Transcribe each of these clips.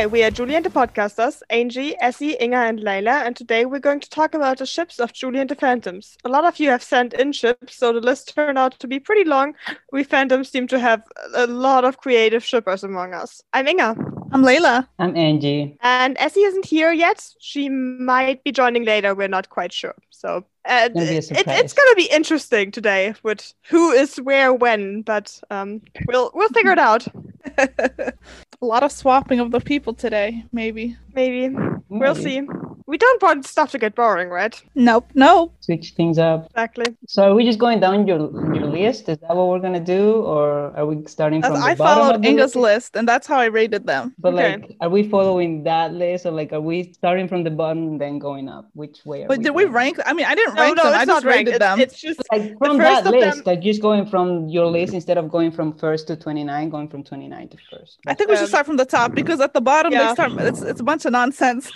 Hi, we are Julie and the Podcasters, Angie, Essie, Inga, and Laila, and today we're going to talk about the ships of Julie and the Phantoms. A lot of you have sent in ships, so the list turned out to be pretty long. We Phantoms seem to have a lot of creative shippers among us. I'm Inga. I'm Laila. I'm Angie. And Essie isn't here yet. She might be joining later. We're not quite sure. So uh, Gonna it, it's going to be interesting today with who is where when, but um, we'll we'll figure it out. a lot of swapping of the people today, maybe. Maybe we'll see. We don't want stuff to get boring, right? Nope, no. Switch things up. Exactly. So are we just going down your your list? Is that what we're gonna do, or are we starting from As the I bottom followed of Inga's list? list, and that's how I rated them. But Okay. like, are we following that list, or like, are we starting from the bottom and then going up? Which way? Are But did we rank? I mean, I didn't No, rank no, them. it's I not just ranked. rated It's, them. it's just Like from first that list, them- like just going from your list instead of going from first to twenty nine, going from twenty nine to first. I think we should Um, start from the top because at the bottom yeah. they start. It's it's a bunch of nonsense.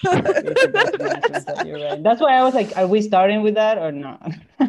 It's a bunch of nonsense, that you're right. That's why I was like, are we starting with that or not?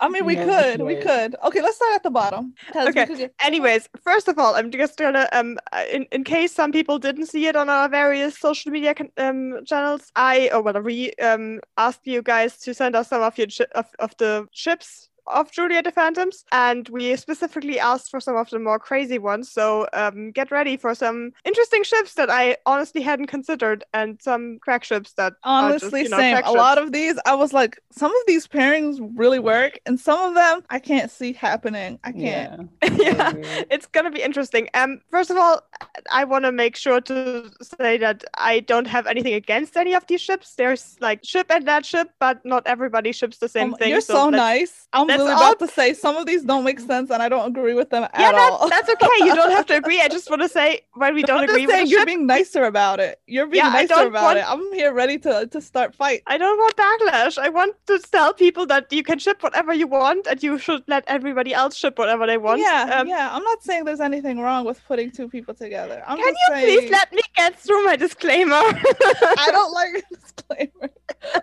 I mean, we No, could, we could. Okay, let's start at the bottom. we Okay. could get- Anyways, first of all, I'm just gonna um uh, in, in case some people didn't see it on our various social media con- um channels, I or whatever we um asked you guys to send us some of your chi- of, of the ships of Julia the Phantoms, and we specifically asked for some of the more crazy ones. So um get ready for some interesting ships that I honestly hadn't considered, and some crack ships that are just, Honestly, you know, same. A lot of these, I was like, some of these pairings really work, and some of them I can't see happening. I can't. yeah. yeah. it's gonna be interesting. Um, first of all, I want to make sure to say that I don't have anything against any of these ships. There's like ship and that ship, but not everybody ships the same Um, thing. You're so, let's- nice. I'm let's really all- about to say some of these don't make sense, and I don't agree with them Yeah, at that, all. that's okay. You don't have to agree. I just want to say when we don't I'm agree just with saying a you're ship, being nicer about it. You're being Yeah, I nicer don't about want- it. I'm here ready to to start fight. I don't want backlash. I want to tell people that you can ship whatever you want, and you should let everybody else ship whatever they want. yeah, Um, yeah. I'm not saying there's anything wrong with putting two people together. I'm Can just you saying please let me get through my disclaimer? I don't like a disclaimer.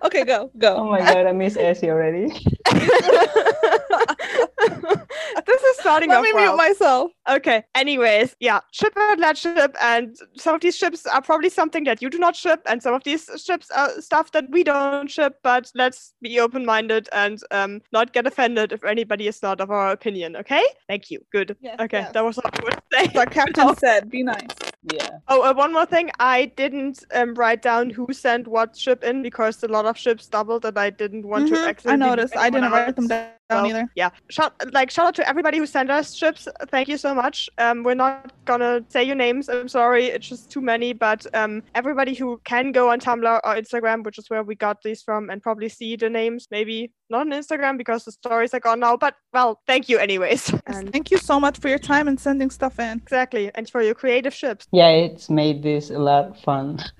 okay, go, go. Oh my god, I miss Essie already. this is starting off. Let off me well. mute myself. Okay. Anyways, yeah, ship and let ship, and some of these ships are probably something that you do not ship, and some of these ships are stuff that we don't ship. But let's be open-minded and um, not get offended if anybody is not of our opinion. Okay? Thank you. Good. Yes, okay, yes. that was all I would say. As our captain said, be nice. Yeah. Oh, uh, one more thing. I didn't um, write down who sent what ship in because a lot of ships doubled, and I didn't want Mhm, to I accidentally. leave noticed. I didn't write them out. Down So, either. Yeah, shout like shout out to everybody who sent us ships. Thank you so much. Um, we're not gonna say your names. I'm sorry, it's just too many. But um, everybody who can go on Tumblr or Instagram, which is where we got these from, and probably see the names. Maybe not on Instagram because the stories are gone now. But well, thank you anyways. And Thank you so much for your time and sending stuff in. exactly, and for your creative ships. Yeah, it's made this a lot fun.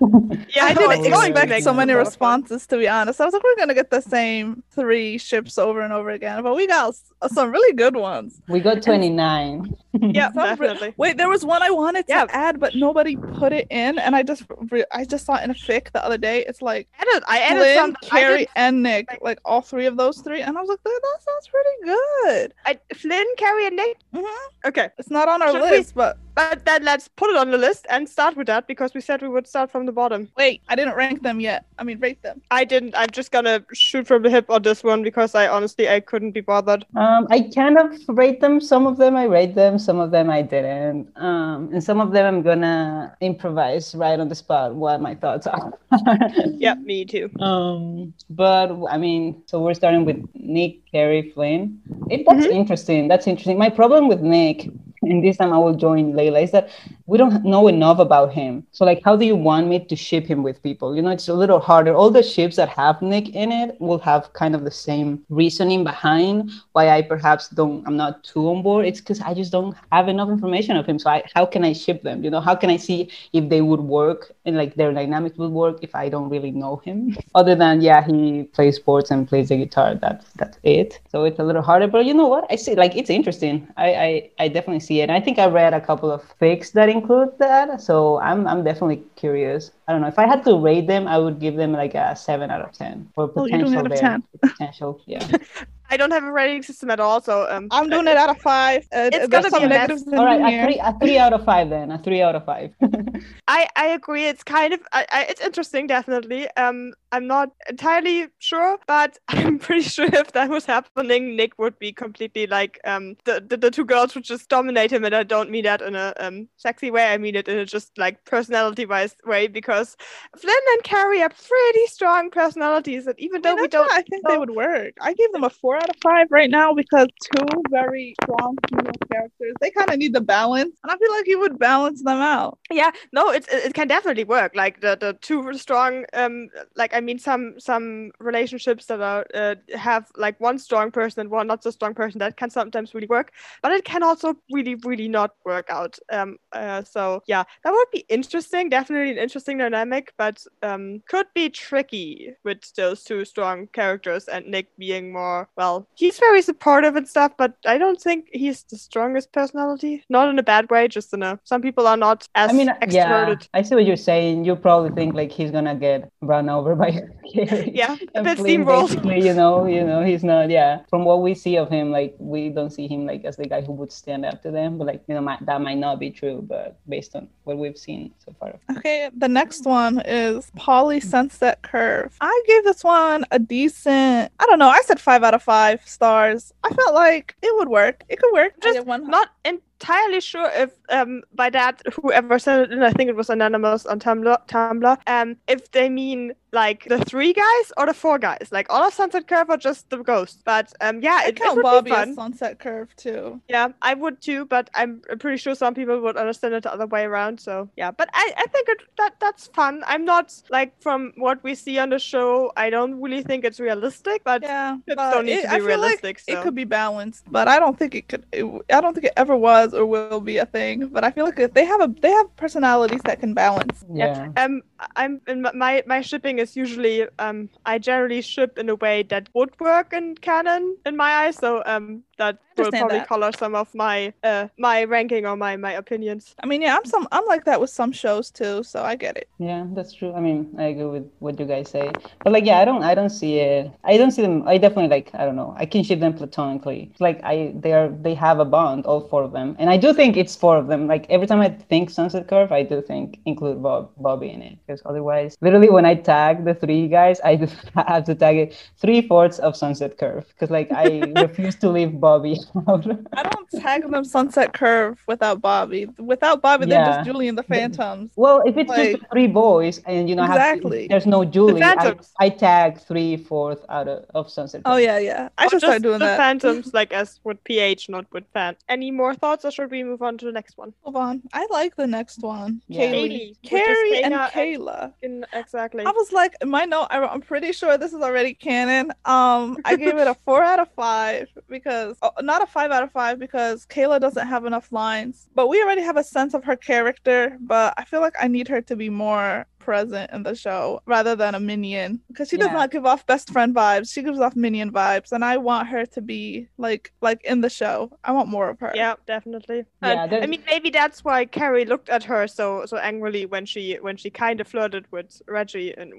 Yeah, I no, didn't going to expect so many a lot of fun. responses, to be honest. I was like, we're gonna get the same three ships over and over again, but we got some really good ones. we got 29. Yeah, Some re- definitely. Wait, there was one I wanted to Yeah. add, but nobody put it in, and I just re- I just saw it in a fic the other day. It's like Edit. I added Flynn, some. I, Carrie, did, and Nick, like- like all three of those three, and I was like, that, that sounds pretty good. I, Flynn, Carrie, and Nick. Mhm. Okay, It's not on our Should we- list, but but then let's put it on the list and start with that because we said we would start from the bottom. wait, I didn't rank them yet. I mean, rate them. I didn't. I'm just gonna shoot from the hip on this one because I honestly I couldn't be bothered. Um, I kind of rate them. Some of them I rate them, some of them I didn't. Um, and some of them I'm gonna improvise right on the spot what my thoughts are. Yeah, me too. Um, but I mean, so we're starting with Nick, Carrie, Flynn. It, that's interesting. That's interesting. My problem with Nick, and this time I will join Laila, is that we don't know enough about him. So, like, how do you want me to ship him with people? You know, it's a little harder. All the ships that have Nick in it will have kind of the same reasoning behind why I perhaps don't. I'm not too on board. It's because I just don't have enough information of him. So, I, how can I ship them? You know, how can I see if they would work and like their dynamics would work if I don't really know him? Other than yeah, he plays sports and plays the guitar. That's that's it. So it's a little harder. But you know what? I see like it's interesting. I I, I definitely see it. And I think I read a couple of fics that include that. So I'm I'm definitely curious. I don't know if I had to rate them, I would give them like a seven out of ten for Oh, you're potential doing out of 10. Potential, yeah. I don't have a rating system at all, so um, I'm doing it out of five. Uh, It's there's gonna some be a mess. negatives in All right, a three, a three out of five then. A three out of five. I I agree. It's kind of I, I, it's interesting, definitely. Um, I'm not entirely sure, but I'm pretty sure if that was happening, Nick would be completely like um the, the, the two girls would just dominate him, and I don't mean that in a um sexy way. I mean it in a just like personality wise way because Flynn and Carrie are pretty strong personalities, and even I though mean, we don't I think they would work. I gave them a four out of five right now because two very strong female characters. They kind of need the balance, and I feel like you would balance them out. yeah no it, it it can definitely work like the the two strong um like i mean some some relationships that are uh, have like one strong person and one not so strong person that can sometimes really work but it can also really really not work out um uh, so yeah that would be interesting definitely an interesting dynamic but um could be tricky with those two strong characters and nick being more well he's very supportive and stuff but i don't think he's the strongest personality not in a bad way just in a some people are not as I mean, yeah, I see what you're saying. You probably think like he's gonna get run over by. yeah, a bit steamrolled. you know, you know, he's not. Yeah, from what we see of him, like we don't see him like as the guy who would stand up to them. But like, you know, might, that might not be true. But based on what we've seen so far, Okay, the next one is Poly Sunset Curve. I gave this one a decent. I don't know. I said five out of five stars. I felt like it would work. It could work. Just one. Not entirely sure if um by that whoever sent it in, I think it was anonymous on Tumblr. Tumblr. Um, if they mean like the three guys or the four guys, like all of Sunset Curve or just the ghost. But um, yeah, I it, it count would Bobby be fun. Sunset Curve too. Yeah, I would too, but I'm I'm pretty sure some people would understand it the other way around. So yeah, but I, I think it, that that's fun. I'm not like from what we see on the show, I don't really think it's realistic, but Yeah, ships but don't need it- to I be feel like realistic. It could be balanced, but I don't think it could. It, I don't think it ever was or will be a thing. But I feel like if they have a they have personalities that can balance. yeah. Um, I'm in my- my my shipping is usually um I generally ship in a way that would work in canon in my eyes. So um that will probably that. color some of my uh my ranking or my my opinions. I mean, yeah, I'm some I'm like that with some shows too, so I get it. Yeah, that's true. I mean, I agree with what you guys say. But like, yeah, I don't, I don't see it. I don't see them. I definitely like, I don't know. I can ship them platonically. Like I, they are, they have a bond, all four of them, and I do think it's four of them. Like every time I think Sunset Curve, I do think include Bob, Bobby in it, because otherwise, literally, when I tag the three guys, I just have to tag it three fourths of Sunset Curve, because like I refuse to leave Bobby out. I don't tag them Sunset Curve without Bobby. Without Bobby, they're just Julie and the Phantoms. Well, if it's Like- just three boys and you know have Exactly. there's no Julie, I, Phantoms. I tag three fourth out of, of Sunset. Oh yeah, yeah. I Or should just start doing the that. phantoms like as with PH, not with fan. Any more thoughts, or should we move on to the next one? Move on. I like the next one. Yeah. Kaylee, Kaylee, Carrie, and Kayla and- In exactly. I was like, in my note, I, I'm pretty sure this is already canon. Um, I gave it a four out of five because, oh, not a five out of five because Kayla doesn't have enough lines. But we already have a sense of her character. But I feel like I need her to be more present in the show rather than a minion because she does Yeah. not give off best friend vibes. She gives off minion vibes, and I want her to be like, like in the show. I want more of her. Yeah, definitely. Yeah, And, I mean, maybe that's why Carrie looked at her so so angrily when she when she kind of flirted with Reggie and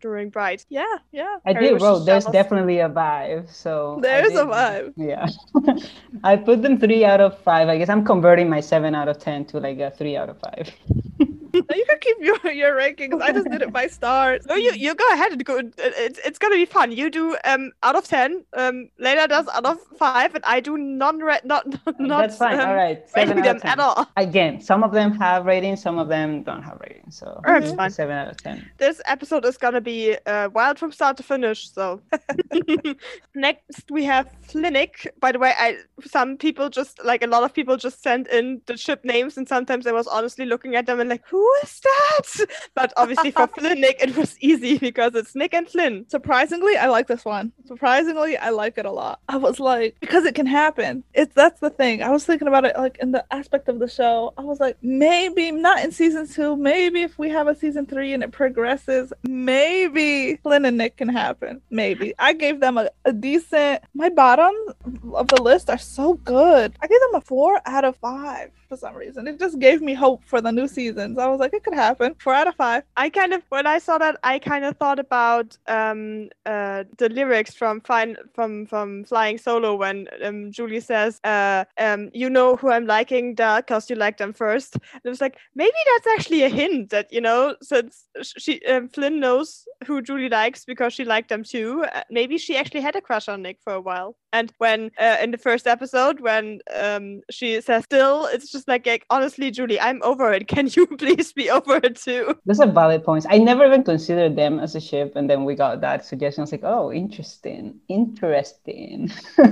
during Bright. yeah, yeah. I Harry did was wrote there's jealous. definitely a vibe. So There's a vibe. Yeah. I put them three out of five. I guess I'm converting my seven out of ten to like a three out of five. You can keep your your rankings. I just did it by stars. No, you you go ahead and go. It's it's gonna be fun. You do um out of ten. Um, Lena does out of five, and I do non red not not. That's fine. um, All right. Seven rating out of them at 10. all. Again, some of them have ratings, some of them don't have ratings. So it's mm, fine. seven out of ten. This episode is gonna be uh, wild from start to finish. So next we have Flinick. By the way, I some people just like a lot of people just sent in the ship names, and sometimes I was honestly looking at them and like, who is that? But obviously for Flinick, it was easy because it's Nick and Flynn. Surprisingly, I like this one. Surprisingly, I like it a lot. I was like, because it can happen. It's that's the thing. I was thinking about it like in the aspect of the show. I was like, maybe not in season two. Maybe if we have a season three and it progresses, maybe Flynn and Nick can happen. Maybe I gave them a, a decent. My bottom of the list are so good. I gave them a four out of five for some reason. It just gave me hope for the new seasons. I was like, it could happen. Four out of five. I kind of when I saw that I kind of thought about um uh the lyrics from fine from from Flying Solo when um Julie says uh um you know who I'm liking that because you like them first. And it was like maybe that's actually a hint that you know since she um, Flynn knows who Julie likes because she liked them too. Uh, maybe she actually had a crush on Nick for a while. And when uh, in the first episode when um she says still it's just like, like honestly Julie I'm over it. Can you please be over it too? Those are valid points. I never even considered them as a ship, and then we got that suggestion. I was like, oh, interesting, interesting.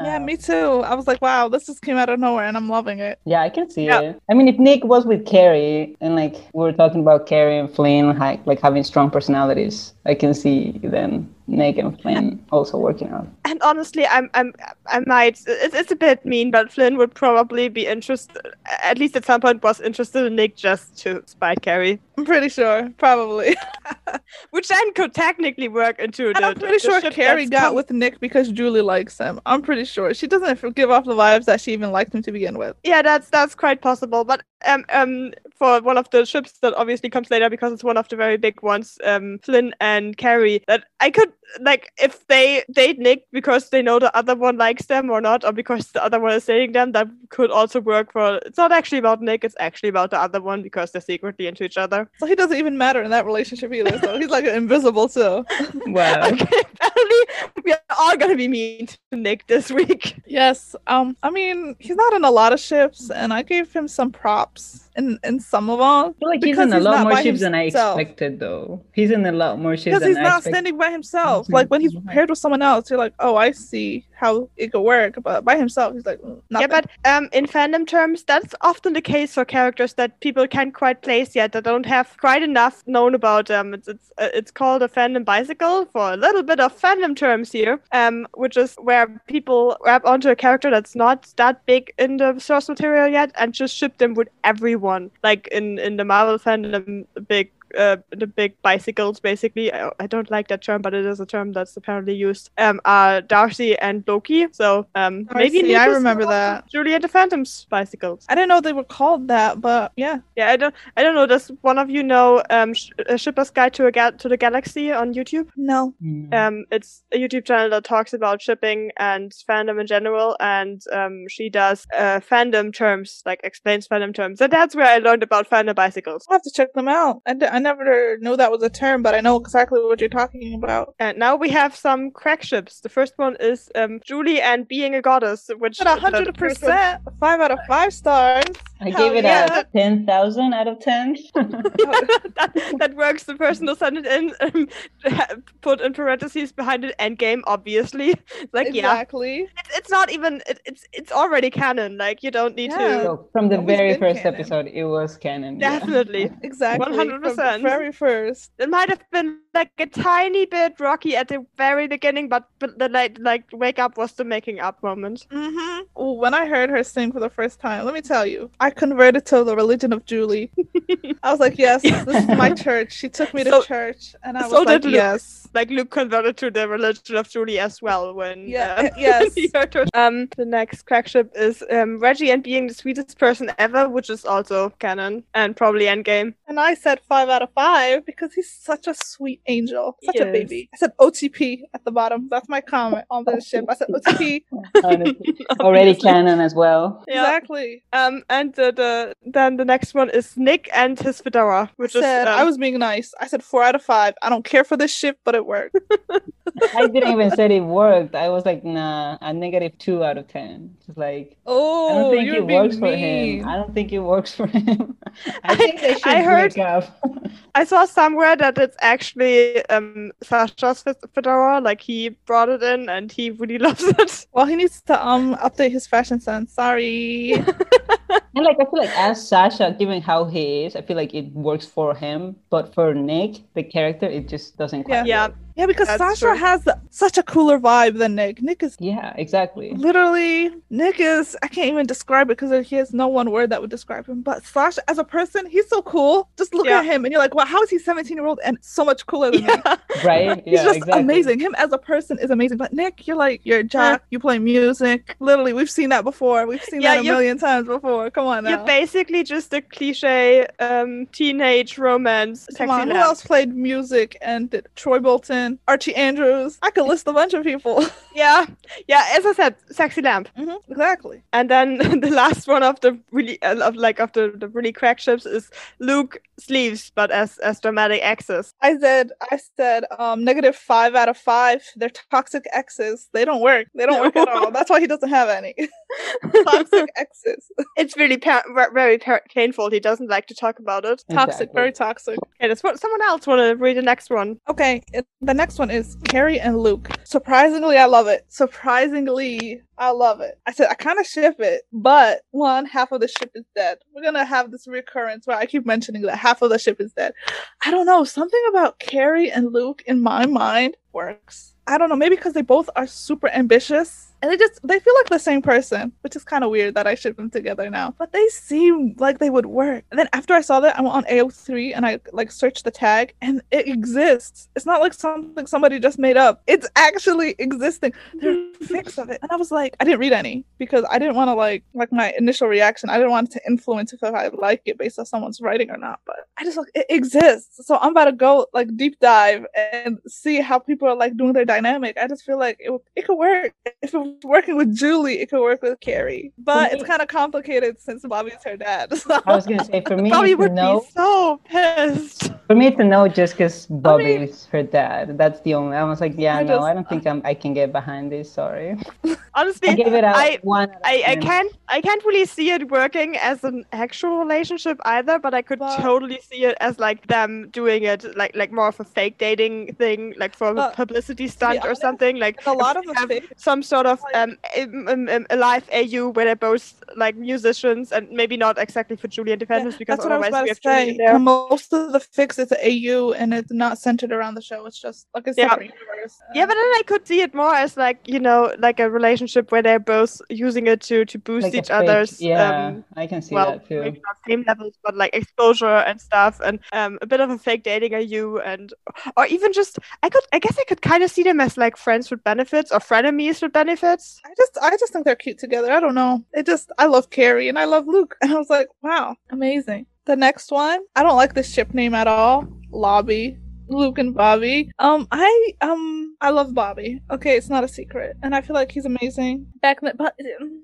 Yeah, Uh, me too. I was like, wow, this just came out of nowhere and I'm loving it. Yeah, I can see Yeah. it. I mean, if Nick was with Carrie and like we were talking about Carrie and Flynn ha- like having strong personalities, I can see then And Flynn also working out. And honestly, I'm, I'm, I might. It's, it's a bit mean, but Flynn would probably be interested. At least at some point, was interested in Nick just to spite Carrie, I'm pretty sure, probably. which then could technically work into the. I'm pretty the sure Carrie got com- with Nick because Julie likes him. I'm pretty sure. She doesn't give off the vibes that she even liked him to begin with. Yeah, that's that's quite possible. But um, um, for one of the ships that obviously comes later because it's one of the very big ones, um, Flynn and Carrie. That I could like if they date Nick because they know the other one likes them or not, or because the other one is dating them. That could also work for. It's not actually about Nick. It's actually about the other one because they're secretly into each other. So he doesn't even matter in that relationship either. So he's like invisible too. Wow. Okay, apparently we are all gonna be mean to Nick this week. Yes. Um. I mean, he's not in a lot of ships, and I gave him some props in in some of them. I feel like he's in a he's lot more by ships than I expected, though. He's in a lot more ships Because than he's I not expected. standing by himself. Mhm. Like when he's paired with someone else, you're like, oh, I see how it could work. But by himself, he's like, mm, Yeah, but um, in fandom terms, that's often the case for characters that people can't quite place yet, that don't have quite enough known about them. It's it's uh, it's called a fandom bicycle for a little bit of fandom terms here, um, which is where people grab onto a character that's not that big in the source material yet and just ship them with everyone. Like in in the Marvel fandom, a big. Uh, the big bicycles, basically. I, I don't like that term, but it is a term that's apparently used. Um, are Darcy and Loki. So um, maybe Darcy, I remember that. with Julie the Phantoms bicycles. I didn't know they were called that, but yeah. Yeah, I don't, I don't know. Does one of you know um, Sh- uh, Shipper's Guide to a Ga- to the Galaxy on YouTube? No. Mm. Um, it's a YouTube channel that talks about shipping and fandom in general, and um, she does uh, fandom terms, like explains fandom terms. And that's where I learned about fandom bicycles. I'll have to check them out. I, d- I never knew that was a term, but I know exactly what you're talking about. And now we have some crack ships. The first one is um, Julie and being a goddess, which But hundred percent, five out of five stars. I Hell gave it yeah. a 10,000 out of 10. that, that works. The person who sent it in um, put in parentheses behind it endgame, obviously. Like, yeah, exactly. it's, it's not even. It, it's it's already canon. Like, you don't need Yeah. to. so from the very first canon. episode, it was canon. yeah. Definitely. Exactly. from Very first. It might have been like a tiny bit rocky at the very beginning, but, but the like like wake up was the making up moment. Mm-hmm. When I heard her sing for the first time, let me tell you, I converted to the religion of Julie. I was like, yes, this is my church. She took me to So- church, and I was so like, yes. Like Luke converted to the religion of Julie as well when Yeah, uh, yes. he heard her. Um, the next crack ship is um, Reggie and being the sweetest person ever, which is also canon and probably endgame. And I said five out of five because he's such a sweet angel, such a Yes. baby. I said OTP at the bottom. That's my comment on this ship. I said OTP. Already canon as well. Yeah. Exactly. Um, and the, the then the next one is Nick and his fedora, which I is um, I was being nice. I said four out of five. I don't care for this ship, but it worked. I didn't even say it worked. I was like, nah, a negative two out of 10. Just like, Oh, I don't think you're it being works for mean. him. I don't think it works for him. I think they should I heard- break up. I saw somewhere that it's actually um Sasha's fedora, like he brought it in and he really loves it. Well, he needs to um update his fashion sense. Sorry. And like I feel like as Sasha, given how he is, I feel like it works for him. But for Nick, the character, it just doesn't quite. Yeah. Work. yeah, because That's Sasha true. has such a cooler vibe than Nick. Nick is Yeah, exactly. literally Nick is I can't even describe it because he has no one word that would describe him. But Sasha as a person, he's so cool. Just look Yeah. at him and you're like, wow, how is he 17 year old and so much cooler than me? Yeah. Right? He's Yeah, just exactly. amazing. Him as a person is amazing. But Nick, you're like, you're Jack, you play music. Literally, we've seen that before. We've seen Yeah, that a million times before. Come Come on now. You're basically just a cliche um, teenage romance. Come sexy on, who else played music and did Troy Bolton, Archie Andrews? I could list a bunch of people. Yeah, yeah. As I said, sexy lamp. hmm exactly. And then the last one of the really uh, of like of the, the really crack ships is Luke sleeves, but as as dramatic exes. I said, I said, um, negative five out of five. They're toxic exes. They don't work. They don't work at all. That's why he doesn't have any toxic exes. it's really pa- ver- very pa- painful. He doesn't like to talk about it. Toxic, very toxic. Okay, does someone else want to read the next one? Okay, it, the next one is Carrie and Luke. Surprisingly, I love it. Surprisingly, I love it. I said I kind of ship it, but one half of the ship is dead. We're gonna have this recurrence where I keep mentioning that half of the ship is dead. I don't know. Something about Carrie and Luke in my mind works. I don't know. Maybe because they both are super ambitious. And they just they feel like the same person, which is kind of weird that I ship them together now. But they seem like they would work. And then after I saw that, I went on AO3 and I like searched the tag, and it exists. It's not like something somebody just made up. It's actually existing. There's are fics of it, and I was like, I didn't read any because I didn't want to like like my initial reaction. I didn't want to influence if I like it based on someone's writing or not. But I just like it exists. So I'm about to go like deep dive and see how people are like doing their dynamic. I just feel like it it could work if it was working with Julie. It could work with Carrie, but me- it's kind of complicated since Bobby's her dad. So. I was gonna say for me Bobby would know, be so pissed. for me to know just because Bobby mean- her dad. That's the only. I was like, yeah, I no, just- I don't think I'm. I can get behind this. Sorry. Honestly, I gave it out I- one. out I, I can't I can't really see it working as an actual relationship either, but I could But- totally see it as like them doing it like like more of a fake dating thing, like for publicity stunt or something. Like a lot of have fic- some sort of um, a live AU where they're both like musicians and maybe not exactly for Julie and the Phantoms because That's what I was otherwise about we to have Julian say. there. Most of the fics is AU and it's not centered around the show. It's just like a Yeah. separate universe. Yeah, but then I could see it more as like you know like a relationship where they're both using it to to boost Like each other's Yeah, um, I can see well, that too. maybe not same levels, but like exposure and stuff, and um, a bit of a fake dating AU and or even just I could, I guess I could kind of see them as like friends with benefits or frenemies with benefits. I just I just think they're cute together. I don't know. It just I love Carrie and I love Luke. And I was like, wow, amazing. The next one, I don't like this ship name at all. Lobby. Luke and Bobby. Um, I um I love Bobby. Okay, it's not a secret, and I feel like he's amazing. Back then, but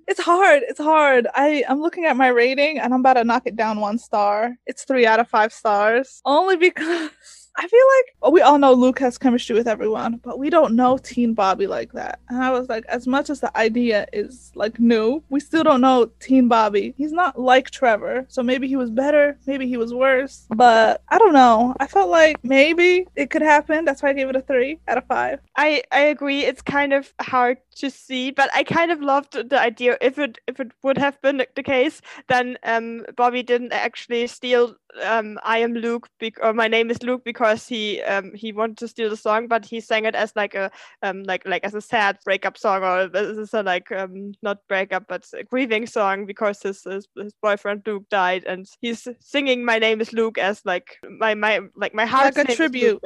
it's hard. It's hard. I I'm looking at my rating, and I'm about to knock it down one star. It's three out of five stars, only because I feel like we all know Luke has chemistry with everyone, but we don't know Teen Bobby like that. And I was like, as much as the idea is like new, we still don't know Teen Bobby. He's not like Trevor, so maybe he was better, maybe he was worse, but I don't know. I felt like maybe it could happen. That's why I gave it a three out of five. I I agree. It's kind of hard to see, but I kind of loved the idea. If it if it would have been the case, then um Bobby didn't actually steal um I am Luke bec- or my name is Luke because he um he wanted to steal the song, but he sang it as like a um like like as a sad breakup song or this is a like um not breakup but a grieving song because his his, his boyfriend Luke died and he's singing my name is Luke as like my my like my heart Like a tribute.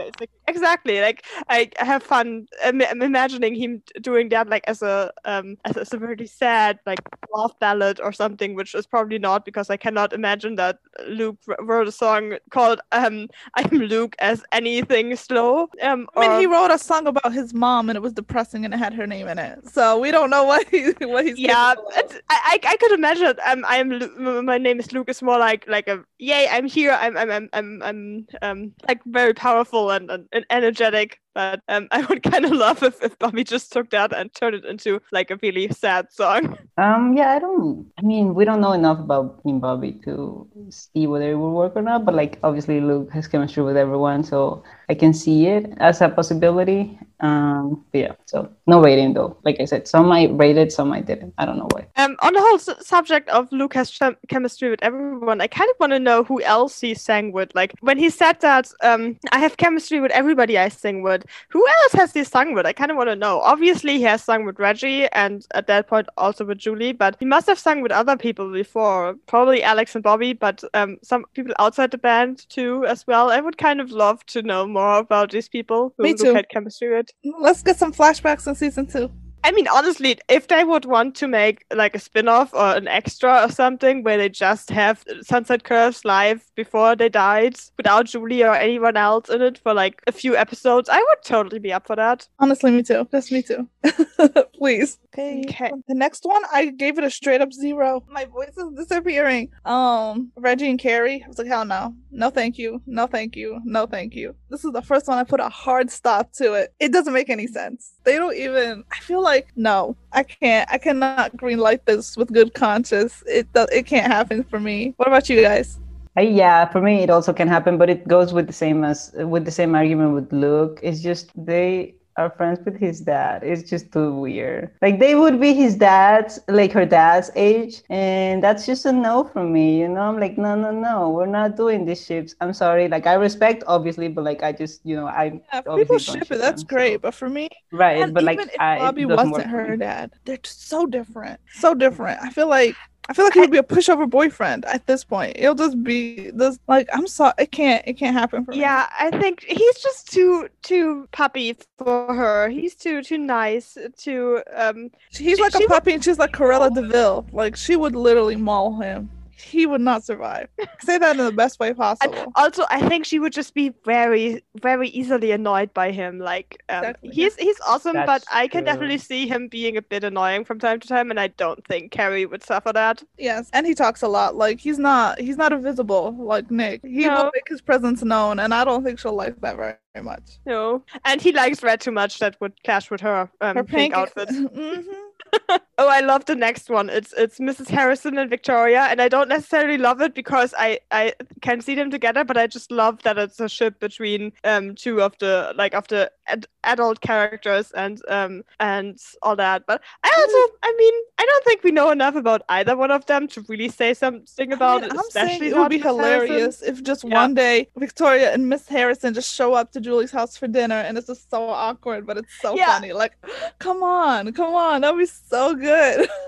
exactly like I I have fun Im- im- imagining him doing that like as a um as, as a really sad like love ballad or something which is probably not because I cannot imagine that Luke wrote a song called um I'm Luke as anything slow um I mean, or- he wrote a song about his mom, and it was depressing, and it had her name in it. So we don't know what he what he's. yeah capable of. it's, I, I I could imagine um I am my name is Luke is more like like a yay I'm here I'm I'm I'm I'm, I'm um like very powerful and, and, and energetic but um I would kind of love if, if Bobby just took that and turned it into like a really sad song Um, yeah, I don't. I mean, we don't know enough about Teen Bobby to see whether it will work or not. But like, obviously, Luke has chemistry with everyone, so I can see it as a possibility. Um, but yeah, so no rating though. Like I said, some I rated, some I didn't. I don't know why. Um, on the whole su- subject of Luke has chem- chemistry with everyone, I kind of want to know who else he sang with. Like when he said that, um, I have chemistry with everybody I sing with. Who else has he sung with? I kind of want to know. Obviously, he has sung with Reggie, and at that point also with Julie. But he must have sung with other people before, probably Alex and Bobby, but um, some people outside the band too as well. I would kind of love to know more about these people who Me too. had chemistry with. Let's get some flashbacks in season two. I mean, honestly, if they would want to make like a spin-off or an extra or something where they just have Sunset Curves live before they died without Julie or anyone else in it for like a few episodes, I would totally be up for that. Honestly, me too. That's me too. Please. Okay. Okay. The next one, I gave it a straight up zero. My voice is disappearing. Um, Reggie and Carrie. I was like, hell no. No, thank you. No, thank you. No, thank you. This is the first one I put a hard stop to it. It doesn't make any sense. They don't even. I feel like no, I can't. I cannot green light this with good conscience. It it can't happen for me. What about you guys? Yeah, for me it also can happen, but it goes with the same as with the same argument with Luke. It's just they are friends with his dad. It's just too weird. Like they would be his dad's, like her dad's age, and that's just a no for me. You know, I'm like, no, no, no, we're not doing these ships. I'm sorry. Like I respect, obviously, but like I just, you know, I Yeah, obviously people ship it. That's them, great, so- but for me, Right, and but even like if I, Bobby wasn't her dad, they're so different. So different. I feel like I feel like he would be a pushover boyfriend at this point. It'll just be this like I'm sorry, it can't it can't happen for me. Yeah, I think he's just too too puppy for her. He's too too nice. Too um. He's like a would- puppy and she's like Cruella de Vil. Like she would literally maul him. He would not survive. Say that in the best way And possible. also, I think she would just be very, very easily annoyed by him. Like, um, Exactly. he's he's awesome, but That's I can true. definitely see him being a bit annoying from time to time, and I don't think Carrie would suffer that. Yes, and he talks a lot. Like he's not he's not invisible like Nick. He No. will make his presence known, and I don't think she'll like that very, very much. No, and he likes red too much. That would clash with her um, Her pink pink outfit. hmm Oh, I love the next one. It's it's Mrs. Harrison and Victoria, and I don't necessarily love it because I I can see them together, but I just love that it's a ship between um two of the like of the ad- adult characters and um and all that. But I also, I mean, I don't think we know enough about either one of them to really say something about I it. I'm especially it would be Miss Harrison. hilarious if just Yeah. one day Victoria and Miss Harrison just show up to Julie's house for dinner, and it's just so awkward, but it's so Yeah. funny. Like, come on, come on, that'd be so good.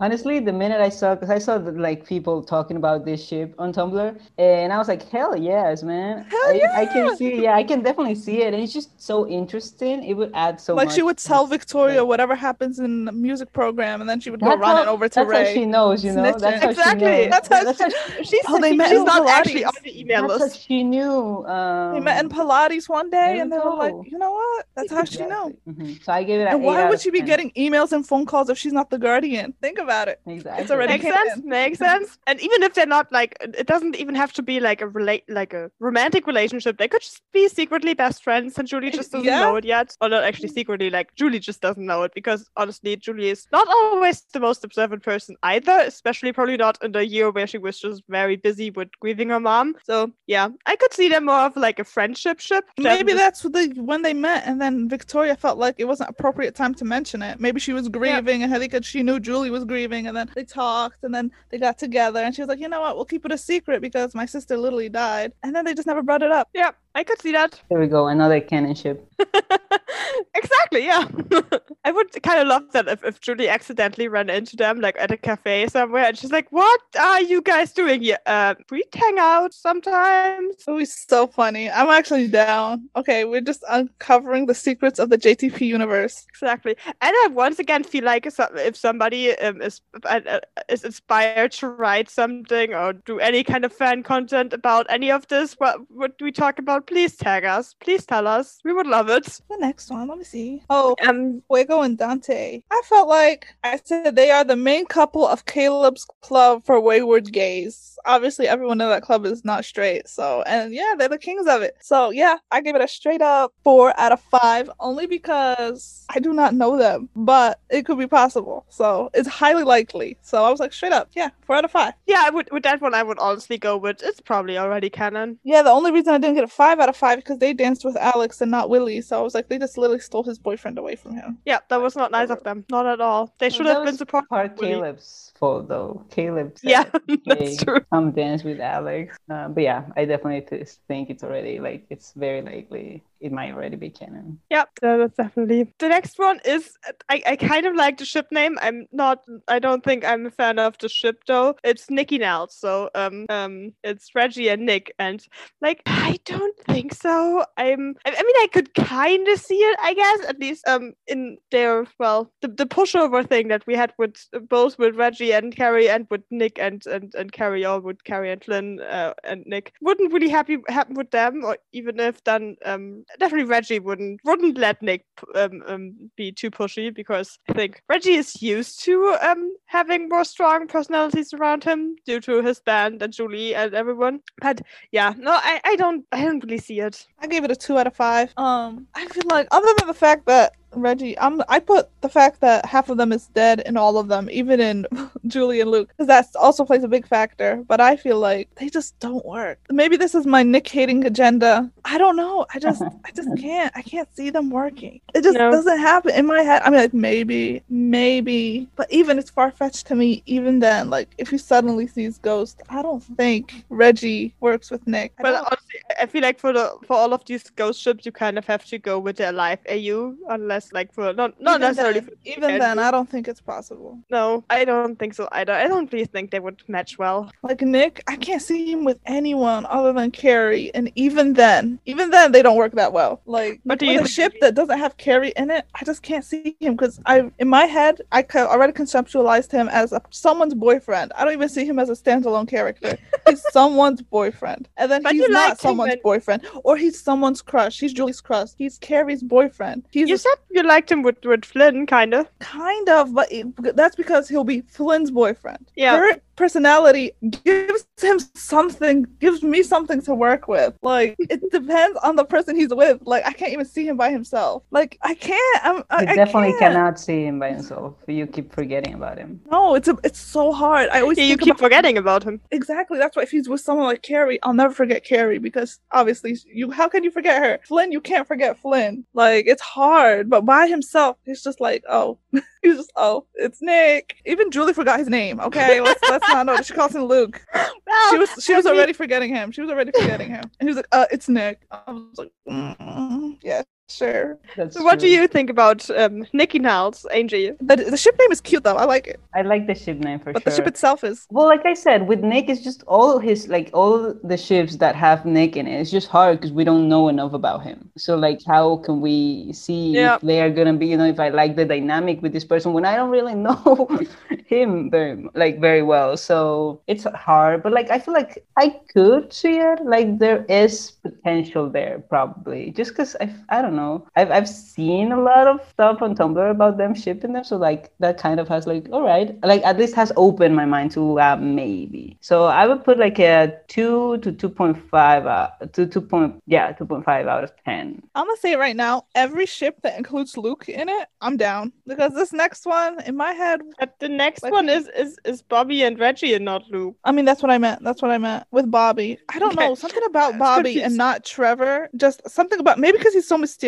Honestly, the minute I saw, because I saw the, like people talking about this ship on Tumblr, and I was like, hell yes, man! Hell I, I can see, yeah, I can definitely see it, and it's just so interesting. It would add so like much. she would tell Victoria like- whatever happens in the music program, and then she would go That's running how- over to that's Ray. how she knows, you know. That's how Exactly. she knows. That's how that's she- how She's, Oh, they met she's not actually Pilates. on the email That's how list. she knew. Um, They met in Pilates one day, and they were like, you know what? That's how she know. Exactly. Mhm. So I gave it. And an why would she be 10. getting emails and phone calls if she's not the guardian? Think about it. Exactly. already Makes canon. sense. Makes sense. And even if they're not like, it doesn't even have to be like a relate, like a romantic relationship. They could just be secretly best friends, and Julie just doesn't Yeah. know it yet, or not actually secretly. Like Julie just doesn't know it because honestly, Julie is not always the most observant person either. Especially probably not in the year where she was just very busy with grieving her mom. So yeah, I could see them more of like a friendship ship. Maybe just- that's what they, when they met, and then Victoria felt like it wasn't appropriate time to mention it. Maybe she was grieving, and I think she knew Julie was grieving, and then they talked, and then they got together, and she was like, you know what, we'll keep it a secret because my sister literally died, and then they just never brought it up. Yeah, I could see that. There we go. Another canon ship. exactly, yeah. I would kind of love that if, if Julie accidentally ran into them like at a cafe somewhere and she's like, What are you guys doing here? Uh, we hang out sometimes. It was so funny. I'm actually down. Okay, we're just uncovering the secrets of the JTP universe. Exactly. And I once again feel like if somebody um, is, uh, uh, is inspired to write something or do any kind of fan content about any of this, what would we talk about? Please tag us. Please tell us. We would love it. The next one, let me see. Oh, Um, Fuego and Dante. I felt like I said they are the main couple of Caleb's club for wayward gays. Obviously, everyone in that club is not straight. So, and yeah, they're the kings of it. So, yeah, I gave it a straight up four out of five, only because I do not know them, but it could be possible. So, it's highly likely. So, I was like, straight up, yeah, four out of five. yeah, I would with that one. I would honestly go with. It's probably already canon. Yeah, the only reason I didn't get a five out of five because they danced with Alex and not Willie. So, I was like, they just literally stole his boyfriend away from him. Yeah, that was not nice of them. Not at all. They should that have been was supportive. Part Caleb's fault though. Caleb said, Yeah, "Hey, that's true. Come dance with Alex. Uh, but yeah, I definitely think it's already like it's very likely it might already be canon. Yeah, that's definitely. The next one is I, I kind of like the ship name. I'm not I don't think I'm a fan of the ship though. It's Nikki Nels, so um um it's Reggie and Nick and like I don't think so. I'm I, I mean I could kind of see it, I guess, at least um in their well the, the pushover thing that we had with both with Reggie and Carrie and with Nick and and, and Carrie or with Carrie and Flynn uh, and Nick wouldn't really happy happen with them or even if then um definitely Reggie wouldn't wouldn't let Nick um, um be too pushy because I think Reggie is used to um having more strong personalities around him due to his band and Julie and everyone. But yeah, no, I, I don't I don't really see it. I gave it a two out of five. Um, I feel like other than the fact that Reggie, I'm I put the fact that half of them is dead in all of them, even in Julie and Luke, because that also plays a big factor. But I feel like they just don't work. Maybe this is my Nick hating agenda. I don't know. I just I just can't. I can't see them working. It just no. doesn't happen in my head. I mean, like maybe, maybe, but even it's far fetched to me. Even then, like if he suddenly sees Ghost, I don't think Reggie works with Nick. But I feel like for the for all of these ghost ships, you kind of have to go with their live AU unless like for not not even necessarily then, even then i don't think it's possible. No i don't think so either. I don't really think they would match well. Like nick i can't see him with anyone other than carrie and even then even then they don't work that well. Like but with a ship that doesn't have carrie in it i just can't see him because i in my head i already conceptualized him as a, someone's boyfriend. I don't even see him as a standalone character. He's someone's boyfriend. And then but he's not someone's boyfriend or he's someone's crush he's julie's crush he's carrie's boyfriend he's you a, said you liked him with, with Flynn, kind of. Kind of, but it, that's because he'll be Flynn's boyfriend. Yeah. Her personality gives him something, gives me something to work with. Like, it depends on the person he's with. Like, I can't even see him by himself. Like, I can't. I'm, I, you definitely can't. cannot see him by himself. You keep forgetting about him. No, it's a, it's so hard. I always yeah, you keep about, forgetting about him. Exactly. That's why if he's with someone like Carrie, I'll never forget Carrie because obviously you. How can you forget her? Flynn, you can't forget Flynn. Like, it's hard. But by himself, he's just like, oh, he's just, oh, it's Nick. Even Julie forgot his name. Okay, let's let's not know. She calls him Luke. She was she was already forgetting him. She was already forgetting him. And he was like, uh, it's Nick. I was like, mm, yeah, Sure. That's so, what do you think about um, Nikki Nels, Angie? The, the ship name is cute though. I like it. I like the ship name for but sure. But the ship itself is. Well, like I said, with Nick, it's just all his like all the ships that have Nick in it. It's just hard because we don't know enough about him. So like, how can we see yeah. if they are gonna be? You know, if I like the dynamic with this person when I don't really know him very like very well. So it's hard. But like, I feel like I could see it. Like there is potential there probably, just because I I don't know. I've I've seen a lot of stuff on Tumblr about them shipping them, so like that kind of has like all right, like at least has opened my mind to uh, maybe. So I would put like a two to two point five, uh, to two point yeah, two point five out of ten. I'm gonna say right now, every ship that includes Luke in it, I'm down because this next one in my head. But the next like, one is is is Bobby and Reggie and not Luke. I mean, that's what I meant. That's what I meant with Bobby. I don't okay. know something about Bobby and not Trevor. Just something about maybe because he's so mysterious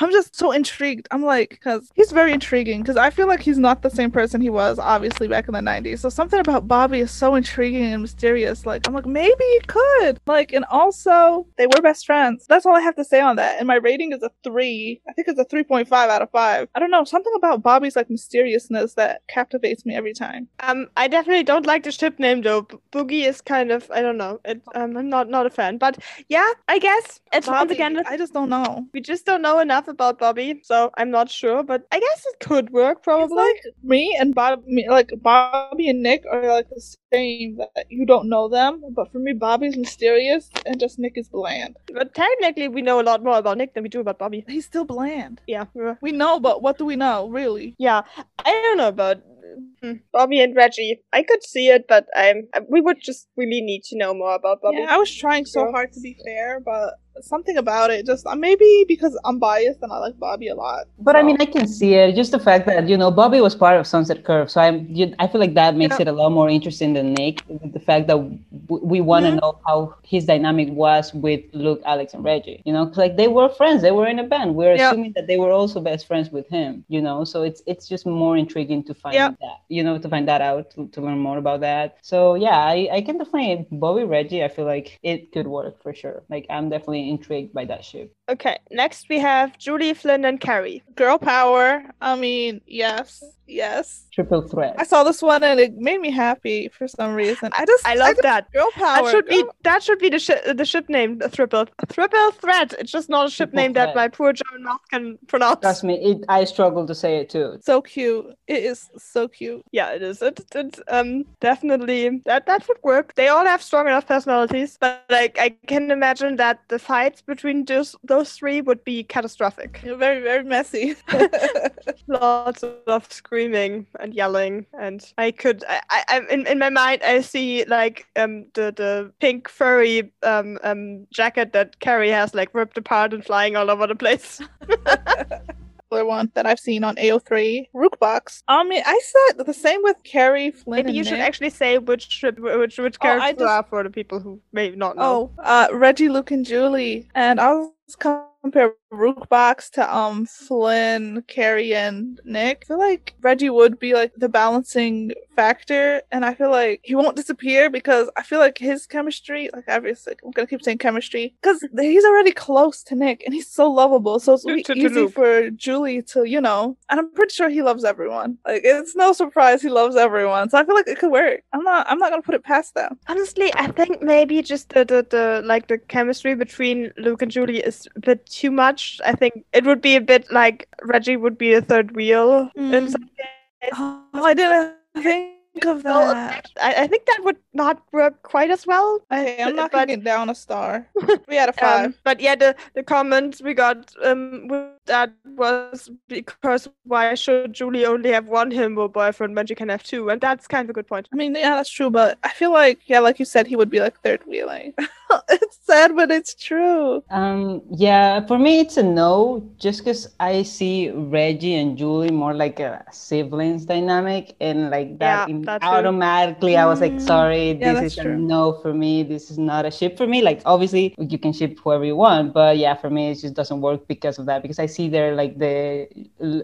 I'm just so intrigued. I'm like, because he's very intriguing. Because I feel like he's not the same person he was, obviously, back in the 90s. So something about Bobby is so intriguing and mysterious. Like, I'm like, maybe he could. Like, and also, they were best friends. That's all I have to say on that. And my rating is a three. I think it's a 3.5 out of five. I don't know. Something about Bobby's like mysteriousness that captivates me every time. Um, I definitely don't like the ship name though. B- Boogie is kind of, I don't know. It, um, I'm not not a fan. But yeah, I guess it's Bobby, once again. I just don't know. We just don't know enough about Bobby, so I'm not sure, but I guess it could work probably. like me and Bobby, like Bobby and Nick are like the same. That you don't know them, but for me, Bobby's mysterious and just Nick is bland. But technically, we know a lot more about Nick than we do about Bobby. He's still bland. Yeah, we know, but what do we know really? Yeah, I don't know about hmm, Bobby and Reggie. I could see it, but I'm. We would just really need to know more about Bobby. Yeah, I was trying so hard to be fair, but something about it just uh, maybe because i'm biased and i like bobby a lot but so. i mean i can see it just the fact that you know bobby was part of sunset curve so i'm you, i feel like that makes yeah. it a lot more interesting than nick the fact that w- we want to mm-hmm. know how his dynamic was with luke alex and reggie you know like they were friends they were in a band we're yeah. assuming that they were also best friends with him you know so it's it's just more intriguing to find yeah. that you know to find that out to, to learn more about that so yeah i i can definitely bobby reggie i feel like it could work for sure like i'm definitely intrigued by that ship. Okay, next we have Julie, Flynn, and Carrie. Girl power. I mean, yes, yes. Triple threat. I saw this one and it made me happy for some reason. I just I love just- that. Girl power. That should be that should be the ship the ship name the triple triple threat. It's just not a ship Triple name that my poor German mouth can pronounce. Trust me, it, I struggle to say it too. so cute. It is so cute. Yeah, it is. It, it um definitely that that would work. They all have strong enough personalities, but like I can imagine that the fights between just those those three would be catastrophic. You're very, very messy. Lots of screaming and yelling, and I could I, I in in my mind I see like um the the pink furry um um jacket that Carrie has like ripped apart and flying all over the place. Other one that I've seen on AO3, Rookbox. I mean, I said the same with Carrie, Flynn, Maybe and you should Nick. actually say which trip, which which Oh, I characters just- are for the people who may not know. Oh, uh, Reggie, Luke, and Julie. And I was Camper compare Rookbox to um Flynn, Carrie, and Nick. I feel like Reggie would be like the balancing factor, and I feel like he won't disappear because I feel like his chemistry, like obviously, I'm gonna keep saying chemistry, because he's already close to Nick, and he's so lovable. So it's To- to- to easy Luke. for Julie to, you know, and I'm pretty sure he loves everyone. Like it's no surprise he loves everyone. So I feel like it could work. I'm not. I'm not gonna put it past them. Honestly, I think maybe just the, the, the like the chemistry between Luke and Julie is a bit too much. I think it would be a bit like Reggie would be a third wheel in Mm. some case. Oh, I didn't think of that. I, I think that would not work quite as well. I, I'm but- knocking it down a star. We had a five. Um, but yeah, the, the comment we got um with that was because why should Julie only have one himbo boyfriend when she can have two? And that's kind of a good point. I mean, yeah, that's true, but I feel like, yeah, like you said, he would be like third wheeling. it's sad, but it's true. Um, yeah, for me it's a no, just because I see Reggie and Julie more like a siblings dynamic, and like that, Yeah, in- that too. automatically I was like, Mm, sorry, yeah, this is true. no for me. This is not a ship for me. Like obviously you can ship whoever you want, but yeah, for me it just doesn't work because of that. Because I see there like the